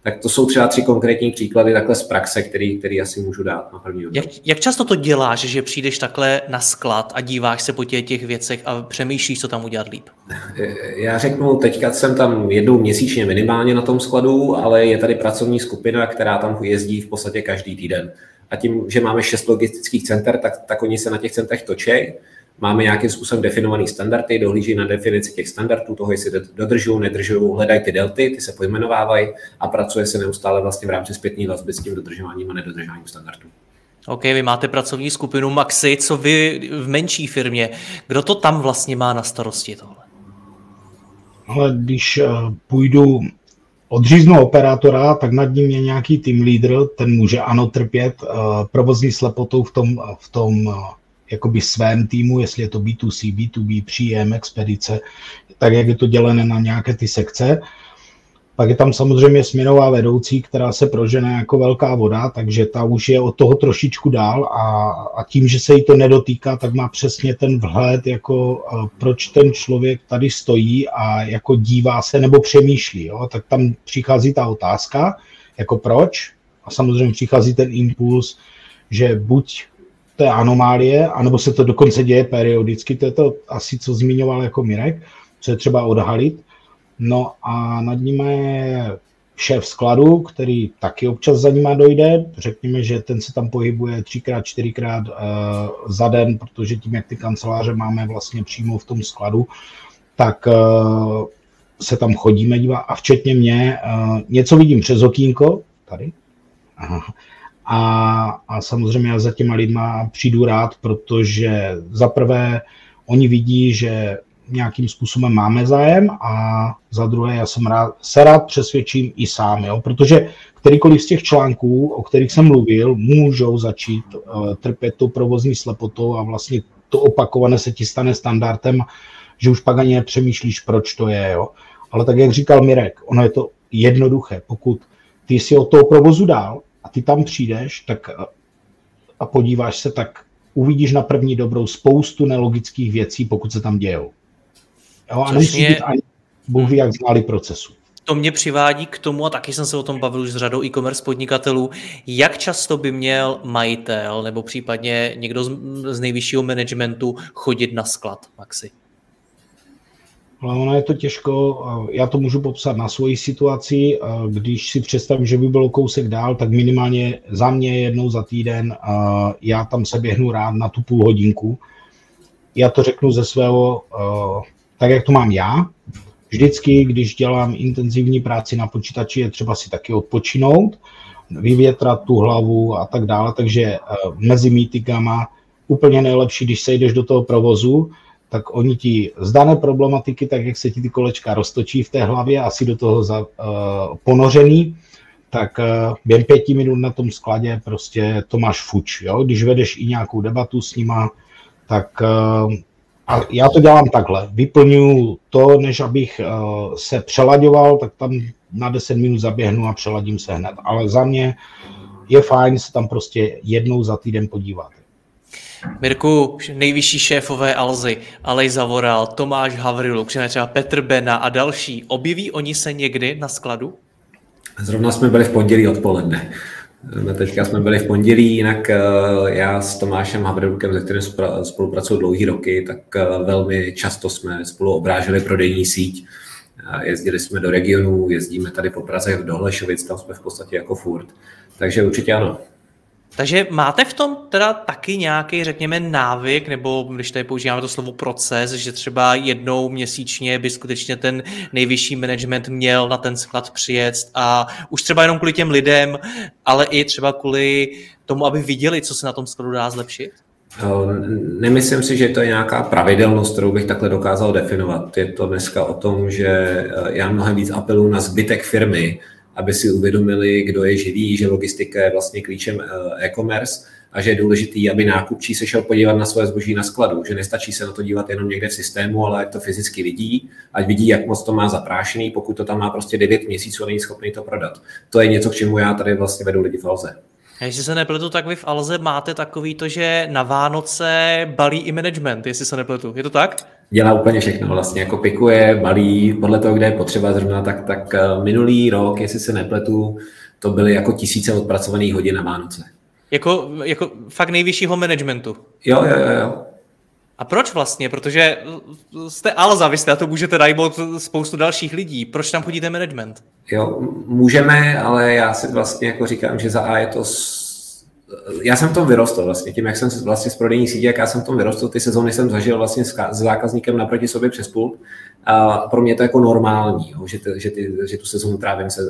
Tak to jsou třeba tři konkrétní příklady takhle z praxe, který, který asi můžu dát na první jak, jak často to děláš, že přijdeš takhle na sklad a díváš se po těch, těch věcech a přemýšlíš, co tam udělat líp? (laughs) Já řeknu, teďka jsem tam jednou měsíčně minimálně na tom skladu, ale je tady pracovní skupina, která tam jezdí v podstatě každý týden. A tím, že máme šest logistických center, tak, tak oni se na těch centrech točí máme nějakým způsobem definovaný standardy, dohlíží na definici těch standardů, toho, jestli dodržují, nedržují, hledají ty delty, ty se pojmenovávají a pracuje se neustále vlastně v rámci zpětní vazby s tím dodržováním a nedodržováním standardů. OK, vy máte pracovní skupinu Maxi, co vy v menší firmě. Kdo to tam vlastně má na starosti tohle? Ale když eh, půjdu odříznu operátora, tak nad ním je nějaký team leader, ten může ano trpět uh, provozní slepotou v tom, v tom uh, jakoby svém týmu, jestli je to B2C, B2B, příjem, expedice, tak jak je to dělené na nějaké ty sekce. Pak je tam samozřejmě směnová vedoucí, která se prožene jako velká voda, takže ta už je od toho trošičku dál a, a tím, že se jí to nedotýká, tak má přesně ten vhled, jako proč ten člověk tady stojí a jako dívá se nebo přemýšlí. Jo? Tak tam přichází ta otázka, jako proč, a samozřejmě přichází ten impuls, že buď je anomálie, anebo se to dokonce děje periodicky, to je to asi, co zmiňoval jako Mirek, co je třeba odhalit. No a nad ním je šéf skladu, který taky občas za nima dojde. Řekněme, že ten se tam pohybuje třikrát, čtyřikrát uh, za den, protože tím, jak ty kanceláře máme vlastně přímo v tom skladu, tak uh, se tam chodíme dívat a včetně mě. Uh, něco vidím přes okýnko, tady, Aha. A, a samozřejmě já za těma lidma přijdu rád, protože za prvé oni vidí, že nějakým způsobem máme zájem a za druhé já jsem rád, se rád přesvědčím i sám, jo? protože kterýkoliv z těch článků, o kterých jsem mluvil, můžou začít uh, trpět tou provozní slepotou a vlastně to opakované se ti stane standardem, že už pak ani nepřemýšlíš, proč to je. Jo? Ale tak, jak říkal Mirek, ono je to jednoduché. Pokud ty si od toho provozu dál, a ty tam přijdeš tak a podíváš se, tak uvidíš na první dobrou spoustu nelogických věcí, pokud se tam dějou. Jo, a nemusí být ani Bůh ví, jak znali procesu. To mě přivádí k tomu, a taky jsem se o tom bavil už s řadou e-commerce podnikatelů, jak často by měl majitel nebo případně někdo z, z nejvyššího managementu chodit na sklad, Maxi? Ale ono je to těžko, já to můžu popsat na svoji situaci, když si představím, že by bylo kousek dál, tak minimálně za mě jednou za týden já tam se běhnu rád na tu půl hodinku. Já to řeknu ze svého, tak jak to mám já, vždycky, když dělám intenzivní práci na počítači, je třeba si taky odpočinout, vyvětrat tu hlavu a tak dále, takže mezi meetingama úplně nejlepší, když sejdeš do toho provozu, tak oni ti z dané problematiky, tak jak se ti ty kolečka roztočí v té hlavě, asi do toho za, uh, ponořený, tak uh, během pěti minut na tom skladě prostě to máš fuč. Jo? Když vedeš i nějakou debatu s nima, tak uh, a já to dělám takhle. Vyplňuju to, než abych uh, se přelaďoval, tak tam na 10 minut zaběhnu a přeladím se hned. Ale za mě je fajn se tam prostě jednou za týden podívat. Mirku, nejvyšší šéfové Alzy, Alej Zavoral, Tomáš Havrilu, třeba Petr Bena a další, objeví oni se někdy na skladu? Zrovna jsme byli v pondělí odpoledne. Teďka jsme byli v pondělí, jinak eh, já s Tomášem Havrilukem, se kterým spolupracuju dlouhý roky, tak eh, velmi často jsme spolu obráželi prodejní síť. Jezdili jsme do regionů, jezdíme tady po Praze do Holešovic, tam jsme v podstatě jako furt. Takže určitě ano. Takže máte v tom teda taky nějaký, řekněme, návyk, nebo když tady používáme to slovo proces, že třeba jednou měsíčně by skutečně ten nejvyšší management měl na ten sklad přijet a už třeba jenom kvůli těm lidem, ale i třeba kvůli tomu, aby viděli, co se na tom skladu dá zlepšit? Nemyslím si, že to je nějaká pravidelnost, kterou bych takhle dokázal definovat. Je to dneska o tom, že eh, já mnohem víc apeluji na zbytek firmy, aby si uvědomili, kdo je živý, že logistika je vlastně klíčem eh, e-commerce a že je důležitý, aby nákupčí se šel podívat na svoje zboží na skladu, že nestačí se na to dívat jenom někde v systému, ale ať to fyzicky vidí, ať vidí, jak moc to má zaprášený, pokud to tam má prostě 9 měsíců a není schopný to prodat. To je něco, k čemu já tady vlastně vedu lidi v Alze. Jestli se nepletu, tak vy v Alze máte takový to, že na Vánoce balí i management, jestli se nepletu. Je to tak? Dělá úplně všechno, vlastně jako pikuje, balí, podle toho, kde je potřeba zrovna, tak, tak eh, minulý rok, jestli se nepletu, to byly jako tisíce odpracovaných hodin na Vánoce. Jako, jako fakt nejvyššího managementu? Jo, jo, jo, jo. A proč vlastně? Protože jste Alza, vy jste a to můžete najmout spoustu dalších lidí. Proč tam chodíte management? Jo, můžeme, ale já si vlastně jako říkám, že za A je to já jsem v tom vyrostl vlastně, tím, jak jsem vlastně z prodejní sítě, jak já jsem v tom vyrostl, ty sezóny jsem zažil vlastně s zákazníkem naproti sobě přes pult a pro mě je to jako normální, jo, že, ty, že, ty, že tu sezónu trávím se uh,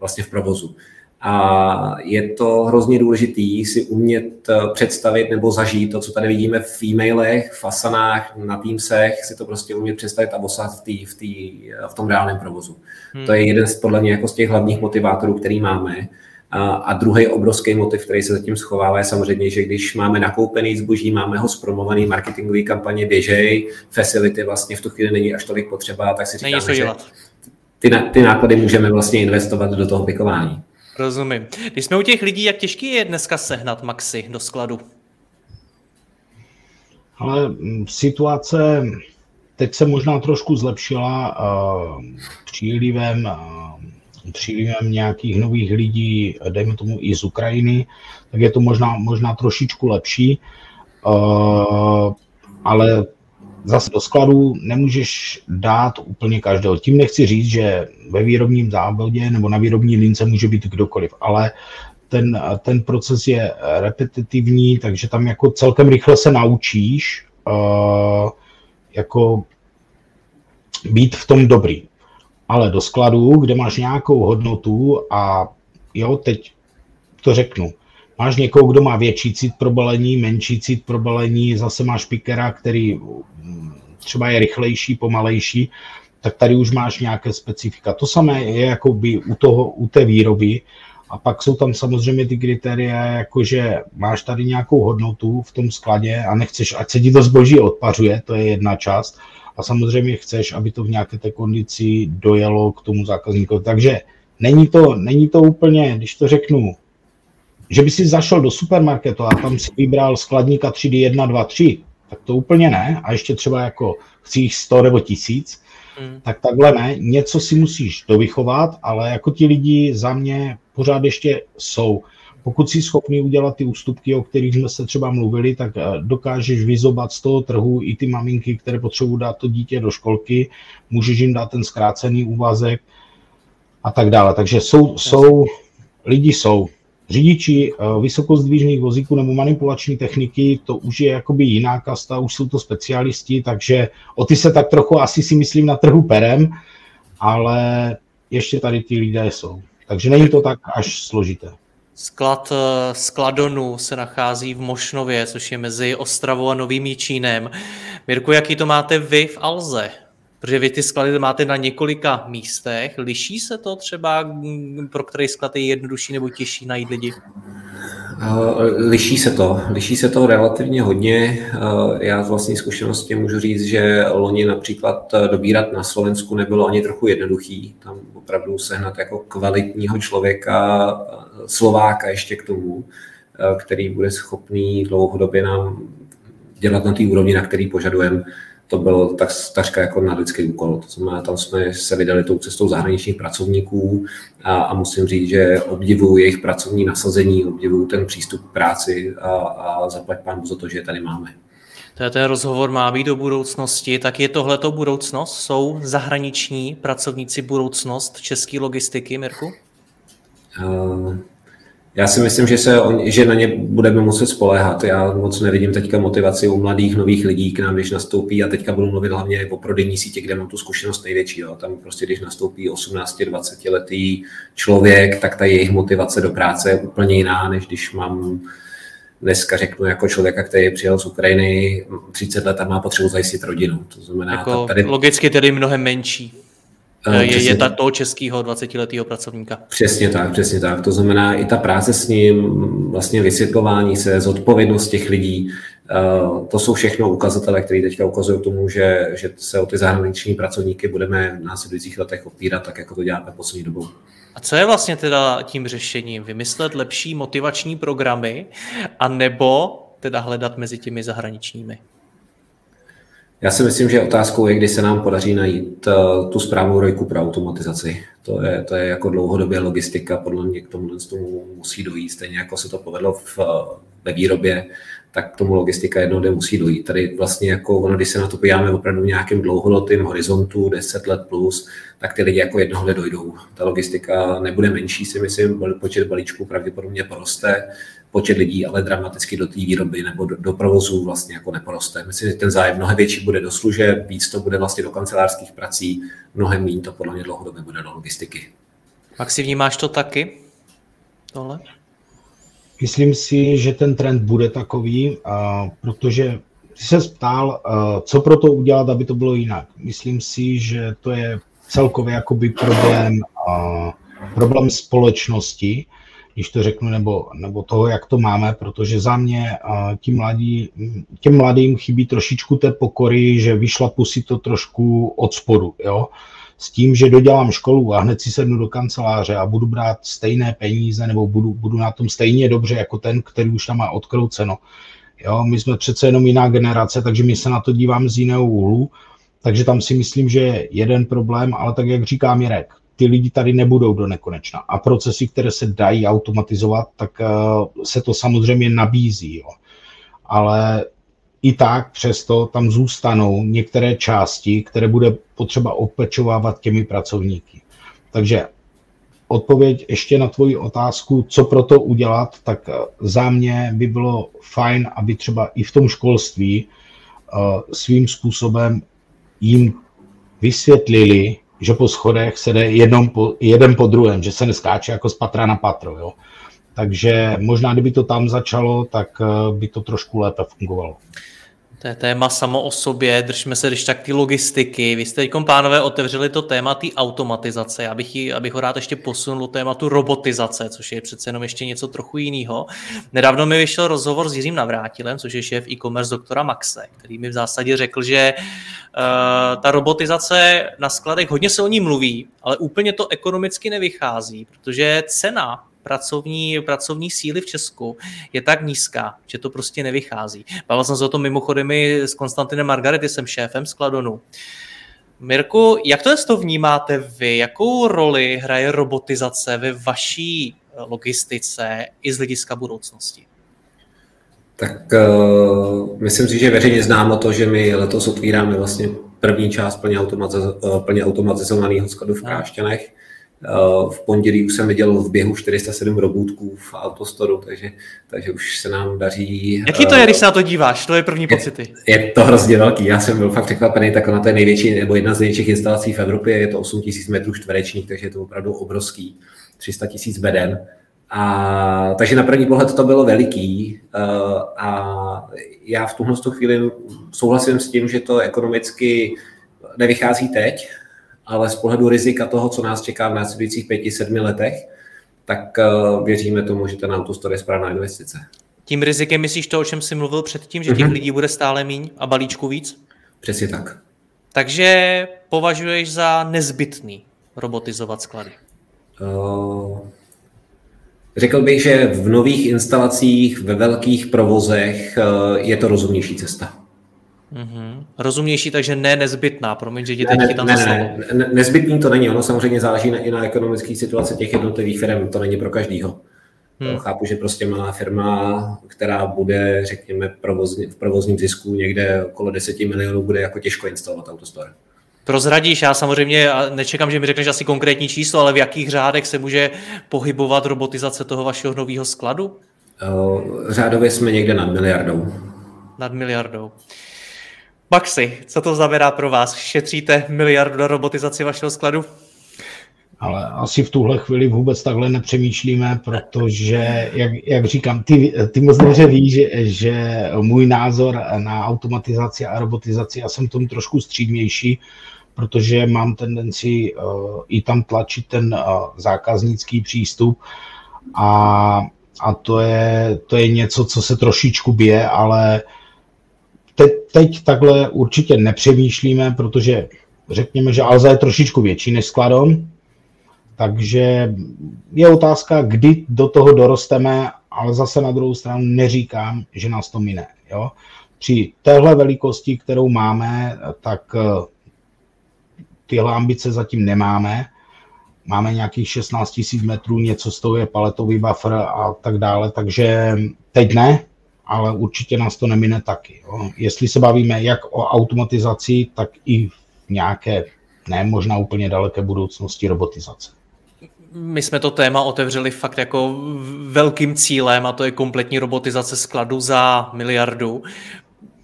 vlastně v provozu. A je to hrozně důležitý si umět eh, představit nebo zažít to, co tady vidíme v e-mailech, v fasanách, na Teamsech, si to prostě umět představit a osát v, tý, v, tý, v tom reálném provozu. Hmm. To je jeden z, podle mě jako z těch hlavních motivátorů, který máme. A, a druhý obrovský motiv, který se zatím schovává, je samozřejmě, že když máme nakoupený zboží, máme ho zpromovaný, marketingové kampaně běžej, facility vlastně v tu chvíli není až tolik potřeba, tak si říkáme, že ty, ty náklady můžeme vlastně investovat do toho pikování. Rozumím. Když jsme u těch lidí, jak těžký je dneska sehnat maxi do skladu? Ale mm, situace teď se možná trošku zlepšila uh, přílivem, uh, přílivem nějakých nových lidí, dejme tomu i z Ukrajiny, tak je to možná, možná trošičku lepší. Uh, ale zase do skladu nemůžeš dát úplně každého. Tím nechci říct, že ve výrobním závodě nebo na výrobní lince může být kdokoliv, ale ten, ten proces je repetitivní, takže tam jako celkem rychle se naučíš uh, jako být v tom dobrý. Ale do skladu, kde máš nějakou hodnotu a jo, teď to řeknu, máš někoho, kdo má větší cit pro balení, menší cit pro balení, zase máš pikera, který třeba je rychlejší, pomalejší, tak tady už máš nějaké specifika. To samé je jako by u, toho, u té výroby, a pak jsou tam samozřejmě ty kritéria, jako že máš tady nějakou hodnotu v tom skladě a nechceš, ať se ti to zboží odpařuje, to je jedna část. A samozřejmě chceš, aby to v nějaké té kondici dojelo k tomu zákazníkovi. Takže není to, není to úplně, když to řeknu, že by si zašel do supermarketu a tam si vybral skladníka 3D 1, 2, 3, tak to úplně ne. A ještě třeba jako chci jich 100 nebo 1000, hmm. tak takhle ne. Něco si musíš dovychovat, ale jako ti lidi za mě pořád ještě jsou. Pokud jsi schopný udělat ty ústupky, o kterých jsme se třeba mluvili, tak eh, dokážeš vyzobat z toho trhu i ty maminky, které potřebují dát to dítě do školky, můžeš jim dát ten zkrácený úvazek a tak dále. Takže jsou, jsou lidi jsou. Řidiči eh, vysokozdvížných vozíků nebo manipulační techniky, to už je jakoby jiná kasta, už jsou to specialisti, takže o ty se tak trochu asi si myslím na trhu perem, ale ještě tady ty lidé jsou. Takže není to tak až složité. Sklad eh, Skladonu se nachází v Mošnově, což je mezi Ostravou a Novým Jičínem. Mirku, jaký to máte vy v Alze? Protože vy ty sklady máte na několika místech. Liší se to třeba, pro který sklad je jednodušší nebo těžší najít lidi? Liší se to. Liší se to relativně hodně. Já z vlastní zkušenosti můžu říct, že loni například dobírat na Slovensku nebylo ani trochu jednoduchý. Tam opravdu sehnat jako kvalitního člověka, Slováka ještě k tomu, který bude schopný dlouhodobě nám dělat na té úrovni, na který požadujeme, to bylo tak, takřka jako na lidský úkol. To znamená, tam jsme se vydali tou cestou zahraničních pracovníků a, a musím říct, že obdivuju jejich pracovní nasazení, obdivuju ten přístup k práci a, a zaplať pán za to, že je tady máme. Ten rozhovor má být do budoucnosti, tak je tohleto budoucnost? Jsou zahraniční pracovníci budoucnost české logistiky, Mirku? Uh, já si myslím, že, se, že na ně budeme muset spoléhat. Já moc nevidím teďka motivaci u mladých nových lidí k nám, když nastoupí a teďka budu mluvit hlavně o prodejní sítě, kde mám tu zkušenost největší. Jo. Tam prostě, když nastoupí 18-20 letý člověk, tak ta jejich motivace do práce je úplně jiná, než když mám dneska řeknu jako člověka, který přijel z Ukrajiny 30 let a má potřebu zajistit rodinu. To znamená, jako tady... logicky tedy mnohem menší. Eh, je, je ta, toho českého 20-letého pracovníka. Přesně tak, přesně tak. To znamená i ta práce s ním, vlastně vysvětlování se, zodpovědnost těch lidí, eh, to jsou všechno ukazatele, které teďka ukazují tomu, že, že se o ty zahraniční pracovníky budeme v následujících letech opírat, tak jako to děláme poslední dobou. A co je vlastně teda tím řešením? Vymyslet lepší motivační programy a nebo teda hledat mezi těmi zahraničními? Já si myslím, že otázkou je, kdy se nám podaří najít uh, tu správnou rojku pro automatizaci. To je, to je jako dlouhodobě logistika, podle mě k tomu, musí dojít. Stejně jako se to povedlo v, ve výrobě, tak k tomu logistika jednou den musí dojít. Tady vlastně jako ono, když se na to podíváme opravdu v nějakém dlouholetém horizontu, 10 let plus, tak ty lidi jako jednoho dojdou. Ta logistika nebude menší, si myslím, počet balíčků pravděpodobně poroste, počet lidí ale dramaticky do té výroby nebo do, do provozu vlastně jako neporoste. Myslím, že ten zájem mnohem větší bude do služeb, víc to bude vlastně do kancelářských prací, mnohem méně to podle mě dlouhodobě bude do logistiky. Maxi, vnímáš to taky? Tohle? Myslím si, že ten trend bude takový, protože se ptal, co pro to udělat, aby to bylo jinak. Myslím si, že to je celkově jakoby problém, problém společnosti, když to řeknu, nebo, nebo toho, jak to máme, protože za mě tím mladí, těm mladým chybí trošičku té pokory, že vyšlapu si to trošku od spodu, jo. S tím, že dodělám školu a hned si sednu do kanceláře a budu brát stejné peníze nebo budu, budu na tom stejně dobře jako ten, který už tam má odkrouceno. Jo, my jsme přece jenom jiná generace, takže my se na to dívám z jiného úhlu, takže tam si myslím, že je jeden problém, ale tak, jak říká Mirek, ty lidi tady nebudou do nekonečna. A procesy, které se dají automatizovat, tak eh, se to samozřejmě nabízí. Jo. Ale i tak přesto tam zůstanou některé části, které bude potřeba opečovávat těmi pracovníky. Takže odpověď ještě na tvoji otázku, co pro to udělat, tak eh, za mě by bylo fajn, aby třeba i v tom školství eh, svým způsobem jim vysvětlili, že po schodech se jde jednom po, jeden po druhém, že se neskáče jako z patra na patro. Jo. Takže možná, kdyby to tam začalo, tak eh, by to trošku lépe fungovalo. To je téma samo o sobě, držme se když tak ty logistiky. Vy jste teď, pánové, otevřeli to téma té automatizace. Já bych, ji, abych ho rád ještě posunul do tématu robotizace, což je přece jenom ještě něco trochu jiného. Nedávno mi vyšel rozhovor s Jiřím Navrátilem, což je šéf e-commerce doktora Maxe, který mi v zásadě řekl, že uh, ta robotizace na skladech, hodně se o ní mluví, ale úplně to ekonomicky nevychází, protože cena pracovní, pracovní síly v Česku je tak nízká, že to prostě nevychází. Bavil jsem se o tom mimochodem i s Konstantinem Margarity, jsem šéfem Skladonu. Mirku, jak to, to vnímáte vy? Jakou roli hraje robotizace ve vaší logistice i z hlediska budoucnosti? Tak uh, myslím si, že veřejně známo to, že my letos otvíráme vlastně první část plně, automatiz- plně automatizovaného skladu v Krášťanech. Eh, v pondělí už jsem viděl v běhu 407 robůtků v autostoru, takže, takže už se nám daří. Jaký to je, když se na to díváš? To je první pocity. Je, je to hrozně velký. Já jsem byl fakt překvapený, tak ona to je největší, nebo jedna z největších instalací v Evropě, je to 8000 metrů čtverečních, takže je to opravdu obrovský. 300 tisíc beden. A, takže na první pohled to bylo veliký uh, a já v tuhle chvíli souhlasím s tím, že to ekonomicky nevychází teď, ale z pohledu rizika toho, co nás čeká v následujících pěti, sedmi letech, tak věříme tomu, že ten autostore je správná investice. Tím rizikem myslíš to, o čem jsi mluvil předtím, že těch mm-hmm. lidí bude stále míň a balíčku víc? Přesně tak. Takže považuješ za nezbytný robotizovat sklady? Uh, řekl bych, že v nových instalacích, ve velkých provozech uh, je to rozumnější cesta. Mm-hmm. Rozumnější, takže ne nezbytná, promiň, že ti teď ne, chytám ne. Ne, ne, nezbytný to není, ono samozřejmě záleží na, i na ekonomické situaci těch jednotlivých firm, to není pro každýho. Hmm. Chápu, že prostě malá firma, která bude, řekněme, provozní, v provozním zisku někde okolo 10 milionů, bude jako těžko instalovat autostore. Prozradíš, já samozřejmě nečekám, že mi řekneš asi konkrétní číslo, ale v jakých řádech se může pohybovat robotizace toho vašeho nového skladu? Řádově jsme někde nad miliardou. Nad miliardou. Maxi, co to znamená pro vás? Šetříte miliardu na robotizaci vašeho skladu? Ale asi v tuhle chvíli vůbec takhle nepřemýšlíme, protože, jak, jak říkám, ty, ty moc dobře ví, že, že můj názor na automatizaci a robotizaci, já jsem tomu trošku střídnější, protože mám tendenci uh, i tam tlačit ten uh, zákaznický přístup a, a to, je, to je něco, co se trošičku bije, ale teď, teď takhle určitě nepřemýšlíme, protože řekněme, že Alza je trošičku větší než Skladon, takže je otázka, kdy do toho dorosteme, ale zase na druhou stranu neříkám, že nás to mine. Jo? Při téhle velikosti, kterou máme, tak eh, tyhle ambice zatím nemáme. Máme nějakých 16 000 metrů, něco z toho je paletový buffer a tak dále, takže teď ne, ale určitě nás to nemine taky. Jo. Jestli se bavíme jak o automatizaci, tak i v nějaké, ne možná úplně daleké budoucnosti robotizace my jsme to téma otevřeli fakt jako velkým cílem a to je kompletní robotizace skladu za miliardu.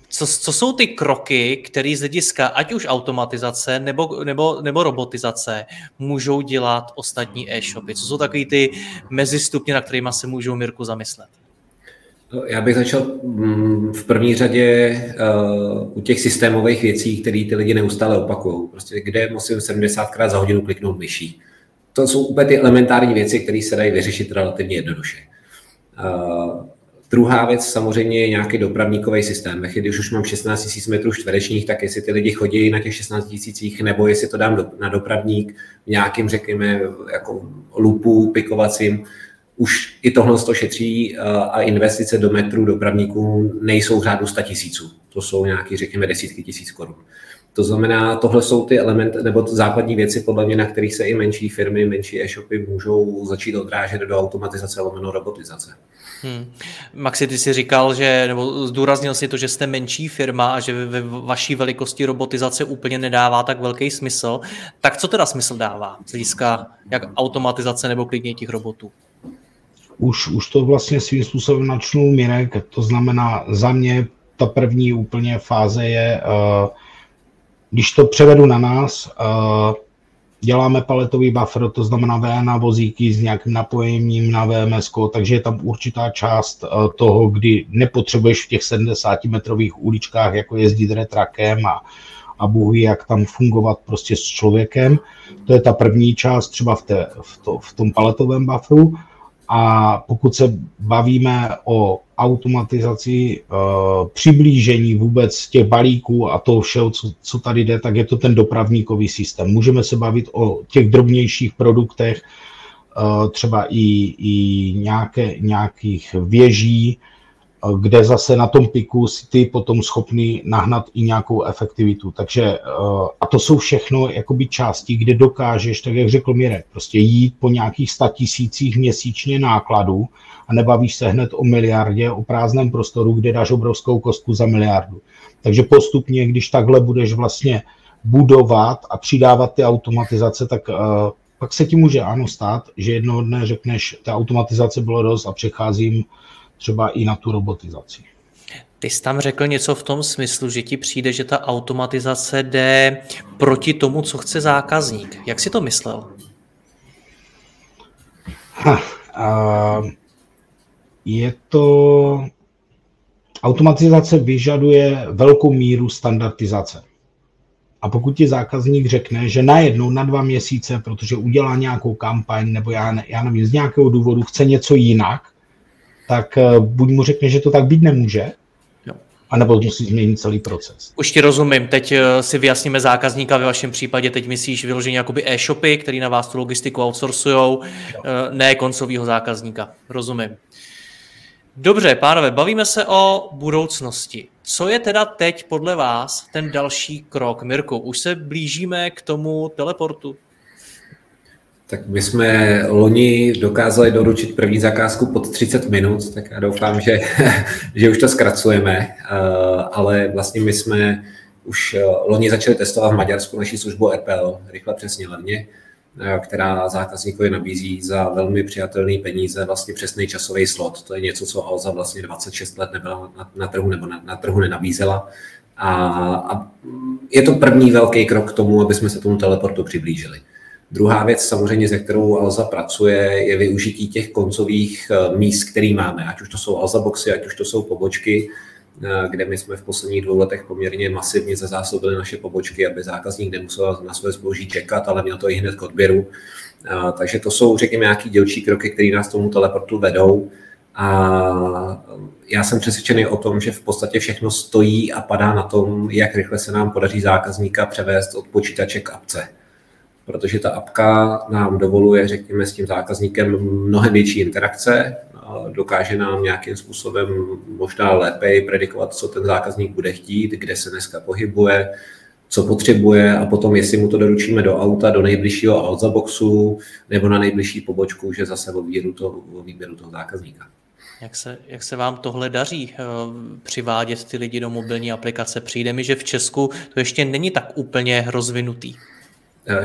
Co, co jsou ty kroky, které z hlediska ať už automatizace nebo, nebo, nebo robotizace můžou dělat ostatní e-shopy? Co jsou takové ty mezistupně, na kterými se můžou Mirku zamyslet? Já bych začal mm, v první řadě uh, u těch systémových věcí, které ty lidi neustále opakují. Prostě kde musím 70krát za hodinu kliknout myší to jsou úplně ty elementární věci, které se dají vyřešit relativně jednoduše. Uh, druhá věc samozřejmě je nějaký dopravníkový systém. Když už mám 16 000 metrů čtverečních, tak jestli ty lidi chodí na těch 16 tisících, nebo jestli to dám do, na dopravník v nějakým, řekněme, jako lupu pikovacím, už i tohle to šetří a investice do metrů dopravníků nejsou v řádu 100 tisíců. To jsou nějaké, řekněme, desítky tisíc korun. To znamená, tohle jsou ty elementy nebo základní věci, podle mě, na kterých se i menší firmy, menší e-shopy můžou začít odrážet do automatizace lomeno robotizace. Hmm. Maxi, ty jsi říkal, že, nebo zdůraznil si to, že jste menší firma a že ve vaší velikosti robotizace úplně nedává tak velký smysl. Tak co teda smysl dává z hlediska jak automatizace nebo klidně těch robotů? Už, už to vlastně svým způsobem načnul Mirek, to znamená za mě ta první úplně fáze je uh, když to převedu na nás, uh, děláme paletový buffer, to znamená VNA vozíky s nějakým napojením na VMS, takže je tam určitá část uh, toho, kdy nepotřebuješ v těch 70 metrových uličkách jako jezdit retrakem a, a Bůh ví, jak tam fungovat prostě s člověkem. To je ta první část třeba v, té, v, to, v tom paletovém bufferu. A pokud se bavíme o automatizaci, uh, přiblížení vůbec těch balíků a toho všeho, co, co tady jde, tak je to ten dopravníkový systém. Můžeme se bavit o těch drobnějších produktech, uh, třeba i, i nějaké, nějakých věží, kde zase na tom piku si ty potom schopný nahnat i nějakou efektivitu. Takže eh, a to jsou všechno jakoby části, kde dokážeš, tak jak řekl Mirek, prostě jít po nějakých sta tisících měsíčně nákladů a nebavíš se hned o miliardě, o prázdném prostoru, kde dáš obrovskou kostku za miliardu. Takže postupně, když takhle budeš vlastně budovat a přidávat ty automatizace, tak uh, pak se ti může ano stát, že jednoho dne řekneš, ta automatizace bylo dost a přecházím třeba i na tu robotizaci. Ty jsi tam řekl něco v tom smyslu, že ti přijde, že ta automatizace jde proti tomu, co chce zákazník. Jak si to myslel? Ha, uh, je to... Automatizace vyžaduje velkou míru standardizace. a pokud ti zákazník řekne, že najednou na dva měsíce, protože udělá nějakou kampaň, nebo já, ne, já nevím, z nějakého důvodu chce něco jinak, tak eh, buď mu řekne, že to tak být nemůže, anebo musí změnit celý proces. Už ti rozumím, teď eh, si vyjasníme zákazníka, ve vašem případě teď myslíš vyloženě jakoby e-shopy, který na vás tu logistiku outsourcujou, eh, ne koncového zákazníka. Rozumím. Dobře, pánové, bavíme se o budoucnosti. Co je teda teď podle vás ten další krok? Mirku, už se blížíme k tomu teleportu? Tak my jsme loni dokázali doručit první zakázku pod 30 minut, tak já doufám, že, (laughs) že už to zkracujeme, eh, ale vlastně my jsme už eh, loni začali testovat v Maďarsku naší službu RPL, rychle přesně levně, eh, která zákazníkovi nabízí za velmi přijatelné peníze vlastně přesný časový slot. To je něco, co Alza vlastně 26 let nebyla na, na trhu nebo na, na trhu nenabízela. A, a je to první velký krok k tomu, aby jsme se tomu teleportu přiblížili. Druhá věc samozřejmě, se kterou Alza pracuje, je využití těch koncových eh, míst, který máme, ať už to jsou Alza boxy, ať už to jsou pobočky, eh, kde my jsme v posledních dvou letech poměrně masivně zazásobili naše pobočky, aby zákazník nemusel na své zboží čekat, ale měl to i hned k odběru. Eh, takže to jsou, řekněme, nějaké dělčí kroky, které nás tomu teleportu vedou. A já jsem přesvědčený o tom, že v podstatě všechno stojí a padá na tom, jak rychle se nám podaří zákazníka převést od počítače k apce protože ta apka nám dovoluje, řekněme, s tím zákazníkem mnohem větší interakce, dokáže nám nějakým způsobem možná lépe predikovat, co ten zákazník bude chtít, kde se dneska pohybuje, co potřebuje a potom, jestli mu to doručíme do auta, do nejbližšího Alza boxu nebo na nejbližší pobočku, že zase o výběru, to, o výběru toho zákazníka. Jak se, jak se vám tohle daří eh, přivádět ty lidi do mobilní aplikace? Přijde mi, že v Česku to ještě není tak úplně rozvinutý.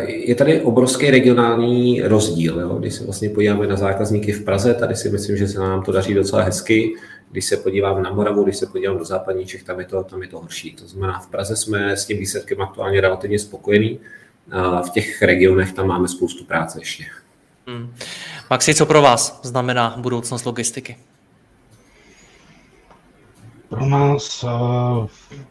Je tady obrovský regionální rozdíl. Jo? Když se vlastně podíváme na zákazníky v Praze, tady si myslím, že se nám to daří docela hezky. Když se podívám na Moravu, když se podívám do západní Čech, tam je to, tam je to horší. To znamená, v Praze jsme s tím výsledkem aktuálně relativně spokojení. A v těch regionech tam máme spoustu práce ještě. Hmm. Maxi, co pro vás znamená budoucnost logistiky? Pro nás uh,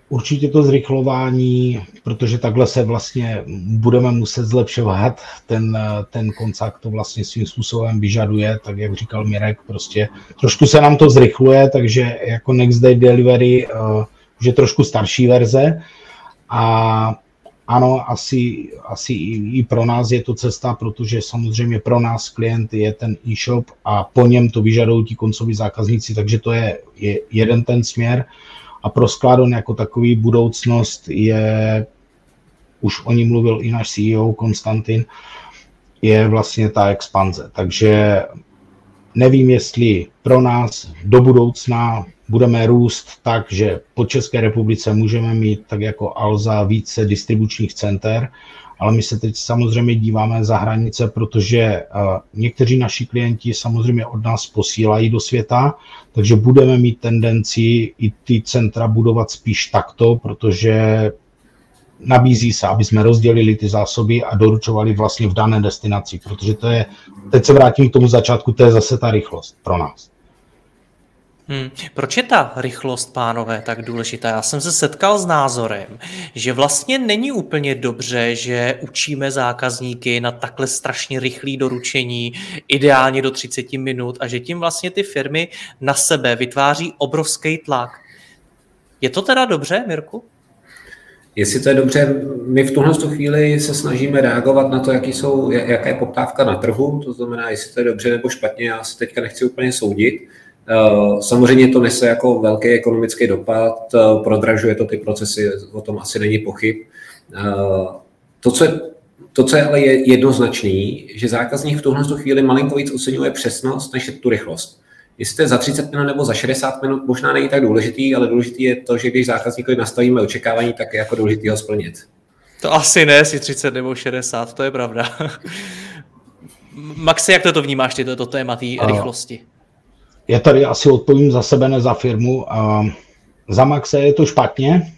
určitě to zrychlování, protože takhle se vlastně budeme muset zlepšovat, ten, ten koncakt to vlastně svým způsobem vyžaduje, tak jak říkal Mirek, prostě trošku se nám to zrychluje, takže jako Next Day Delivery uh, už je trošku starší verze. A ano, asi, asi i, i pro nás je to cesta, protože samozřejmě pro nás klient je ten e-shop a po něm to vyžadují ti koncoví zákazníci, takže to je, je jeden ten směr. A pro Skladon jako takový budoucnost je, už o ní mluvil i náš CEO Konstantin, je vlastně ta expanze. Takže nevím, jestli pro nás do budoucna budeme růst tak, že po České republice můžeme mít tak jako Alza více distribučních center, ale my se teď samozřejmě díváme za hranice, protože někteří naši klienti samozřejmě od nás posílají do světa, takže budeme mít tendenci i ty centra budovat spíš takto, protože nabízí se, aby jsme rozdělili ty zásoby a doručovali vlastně v dané destinaci, protože to je, teď se vrátím k tomu začátku, to je zase ta rychlost pro nás. Hmm. Proč je ta rychlost, pánové, tak důležitá? Já jsem se setkal s názorem, že vlastně není úplně dobře, že učíme zákazníky na takhle strašně rychlé doručení, ideálně do 30 minut a že tím vlastně ty firmy na sebe vytváří obrovský tlak. Je to teda dobře, Mirku? Jestli to je dobře, my v tuhle chvíli se snažíme reagovat na to, jaký jsou, jaká je poptávka na trhu, to znamená, jestli to je dobře nebo špatně, já se teďka nechci úplně soudit, samozřejmě to nese jako velký ekonomický dopad, eh, prodražuje to ty procesy, o tom asi není pochyb. Eh, to, co je, to, co je ale jednoznačný, že zákazník v tuhle chvíli malinko víc oceňuje přesnost než tu rychlost. Jestli to je za 30 minut nebo za 60 minut, možná není tak důležitý, ale důležitý je to, že když zákazníkovi nastavíme očekávání, tak je jako důležitý ho splnit. To asi ne, si 30 nebo 60, to je pravda. (laughs) Maxi, jak to, to vnímáš, ty toto téma té rychlosti? Já tady asi odpovím za sebe, ne za firmu. Za Maxe je to špatně,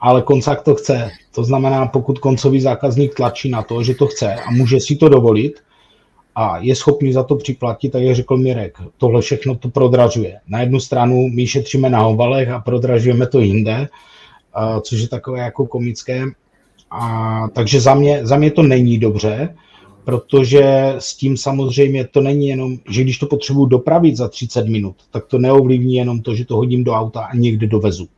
ale koncakt to chce. To znamená, pokud koncový zákazník tlačí na to, že to chce a může si to dovolit a je schopný za to připlatit, tak jak řekl Mirek, tohle všechno to prodražuje. Na jednu stranu my šetříme na obalech a prodražujeme to jinde, což je takové jako komické, A, takže za mě, za mě to není dobře, protože s tím samozřejmě to není jenom, že když to potřebuji dopravit za 30 minut, tak to neovlivní jenom to, že to hodím do auta a někde dovezu.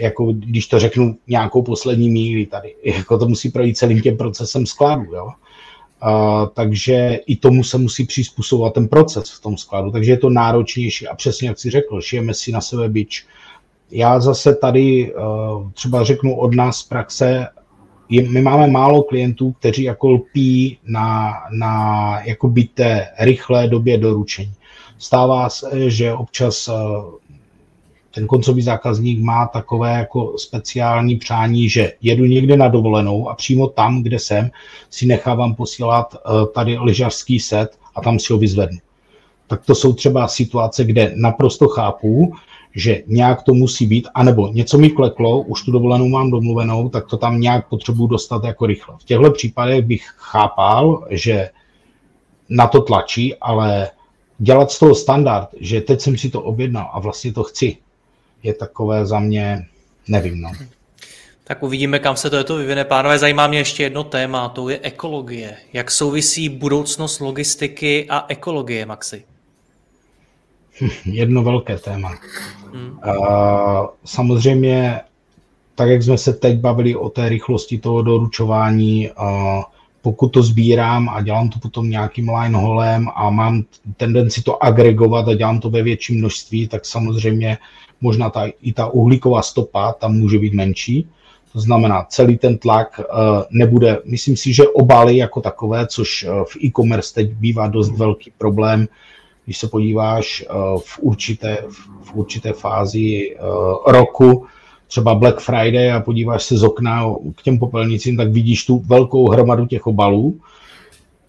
Jako když to řeknu nějakou poslední míli tady. Jako to musí projít celým tím procesem skladu. Jo? A, takže i tomu se musí přizpůsobovat ten proces v tom skladu. Takže je to náročnější a přesně jak si řekl, šijeme si na sebe bič. Já zase tady třeba řeknu od nás z praxe, my máme málo klientů, kteří jako lpí na, na jako té rychlé době doručení. Stává se, že občas eh, ten koncový zákazník má takové jako speciální přání, že jedu někde na dovolenou a přímo tam, kde jsem, si nechávám posílat eh, tady lyžařský set a tam si ho vyzvednu. Tak to jsou třeba situace, kde naprosto chápu, že nějak to musí být, anebo něco mi kleklo, už tu dovolenou mám domluvenou, tak to tam nějak potřebuji dostat jako rychle. V těchto případech bych chápal, že na to tlačí, ale dělat z toho standard, že teď jsem si to objednal a vlastně to chci, je takové za mě, nevím, no. Tak uvidíme, kam se to, je to vyvine. Pánové, zajímá mě ještě jedno téma, to je ekologie. Jak souvisí budoucnost logistiky a ekologie, Maxi? (laughs) jedno velké téma. Hmm. Samozřejmě, tak jak jsme se teď bavili o té rychlosti toho doručování, pokud to sbírám a dělám to potom nějakým line holem a mám tendenci to agregovat a dělám to ve větším množství, tak samozřejmě možná ta, i ta uhlíková stopa tam může být menší. To znamená, celý ten tlak nebude, myslím si, že obaly jako takové, což v e-commerce teď bývá dost velký problém, když se podíváš eh, v určité, v určité fázi eh, roku, třeba Black Friday a podíváš se z okna k těm popelnicím, tak vidíš tu velkou hromadu těch obalů.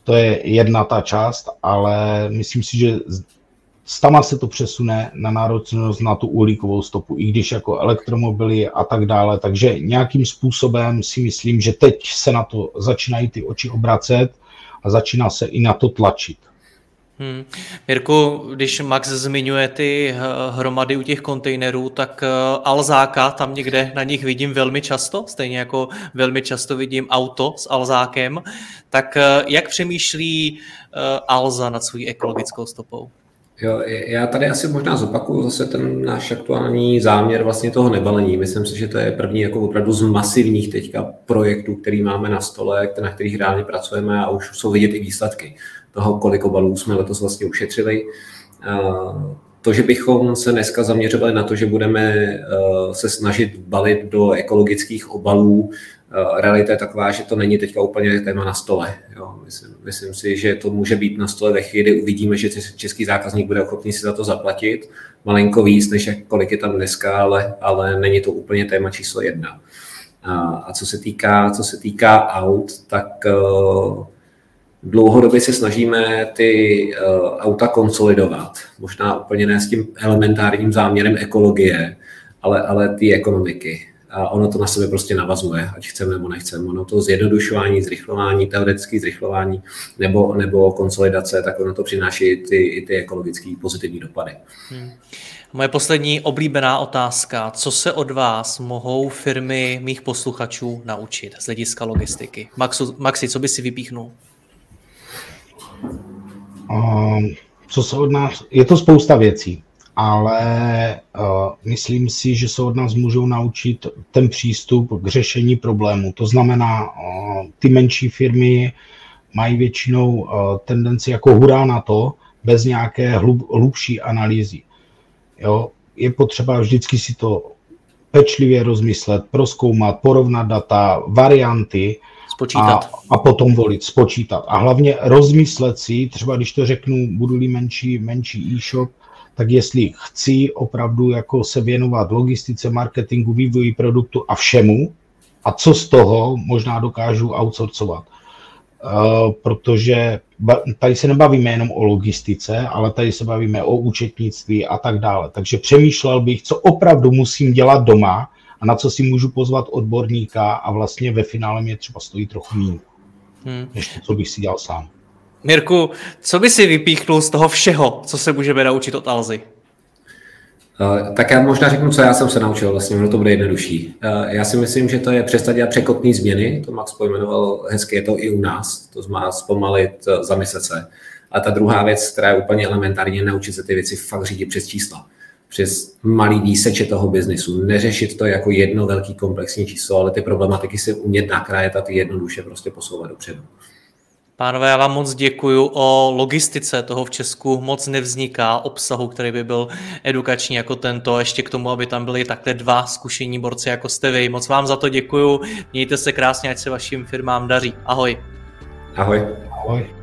To je jedna ta část, ale myslím si, že stama se to přesune na náročnost na tu uhlíkovou stopu, i když jako elektromobily a tak dále. Takže nějakým způsobem si myslím, že teď se na to začínají ty oči obracet a začíná se i na to tlačit. Hmm. Mirku, když Max zmiňuje ty eh, hromady u těch kontejnerů, tak eh, Alzáka tam někde na nich vidím velmi často, stejně jako velmi často vidím auto s Alzákem. Tak eh, jak přemýšlí Alza nad svou ekologickou stopou? Jo, já tady asi možná zopakuju zase ten náš aktuální záměr vlastně toho nebalení. Myslím si, že to je první jako opravdu z masivních teďka projektů, který máme na stole, na kterých reálně pracujeme a už jsou vidět i výsledky toho, kolik obalů jsme letos vlastně ušetřili. To, že bychom se dneska zaměřovali na to, že budeme se snažit balit do ekologických obalů, realita je taková, že to není teďka úplně téma na stole. Jo. Myslím, myslím si, že to může být na stole ve chvíli, uvidíme, že český zákazník bude ochotný si za to zaplatit, malinko víc, než kolik je tam dneska, ale, ale není to úplně téma číslo jedna. A, a co se týká, co se týká aut, tak uh, Dlouhodobě se snažíme ty uh, auta konsolidovat. Možná úplně ne s tím elementárním záměrem ekologie, ale, ale ty ekonomiky. A ono to na sebe prostě navazuje, ať chceme nebo nechceme. Ono to zjednodušování, zrychlování, teoretické zrychlování nebo, nebo konsolidace, tak ono to přináší ty, i ty ekologické pozitivní dopady. Hmm. Moje poslední oblíbená otázka. Co se od vás mohou firmy mých posluchačů naučit z hlediska logistiky? Maxu, Maxi, co by si vypíchnul? co se od nás, je to spousta věcí, ale uh, myslím si, že se od nás můžou naučit ten přístup k řešení problému. To znamená, uh, ty menší firmy mají většinou uh, tendenci jako hurá na to, bez nějaké hlub, hlubší analýzy. Jo? Je potřeba vždycky si to pečlivě rozmyslet, proskoumat, porovnat data, varianty, Spočítat. A, a potom volit, spočítat. A hlavně rozmyslet si, třeba když to řeknu, budu-li menší, menší e-shop, tak jestli chci opravdu jako se věnovat logistice, marketingu, vývoji produktu a všemu, a co z toho možná dokážu outsourcovat. Uh, protože tady se nebavíme jenom o logistice, ale tady se bavíme o účetnictví a tak dále. Takže přemýšlel bych, co opravdu musím dělat doma, a na co si můžu pozvat odborníka a vlastně ve finále mě třeba stojí trochu méně, hmm. než to, co bych si dělal sám. Mirku, co by si vypíchnul z toho všeho, co se můžeme naučit od Alzy? Uh, tak já možná řeknu, co já jsem se naučil, vlastně ono to bude jednodušší. Uh, já si myslím, že to je přestat dělat překotné změny, to Max pojmenoval hezky, je to i u nás, to znamená zpomalit, zamyslet se. A ta druhá věc, která je úplně elementární, naučit se ty věci fakt řídit přes čísla přes malý výseče toho biznisu. Neřešit to jako jedno velký komplexní číslo, ale ty problematiky si umět nakrájet a ty jednoduše prostě posouvat dopředu. Pánové, já vám moc děkuju. O logistice toho v Česku moc nevzniká obsahu, který by byl edukační jako tento. Ještě k tomu, aby tam byli takhle dva zkušení borci jako jste vy. Moc vám za to děkuju. Mějte se krásně, ať se vašim firmám daří. Ahoj. Ahoj. Ahoj.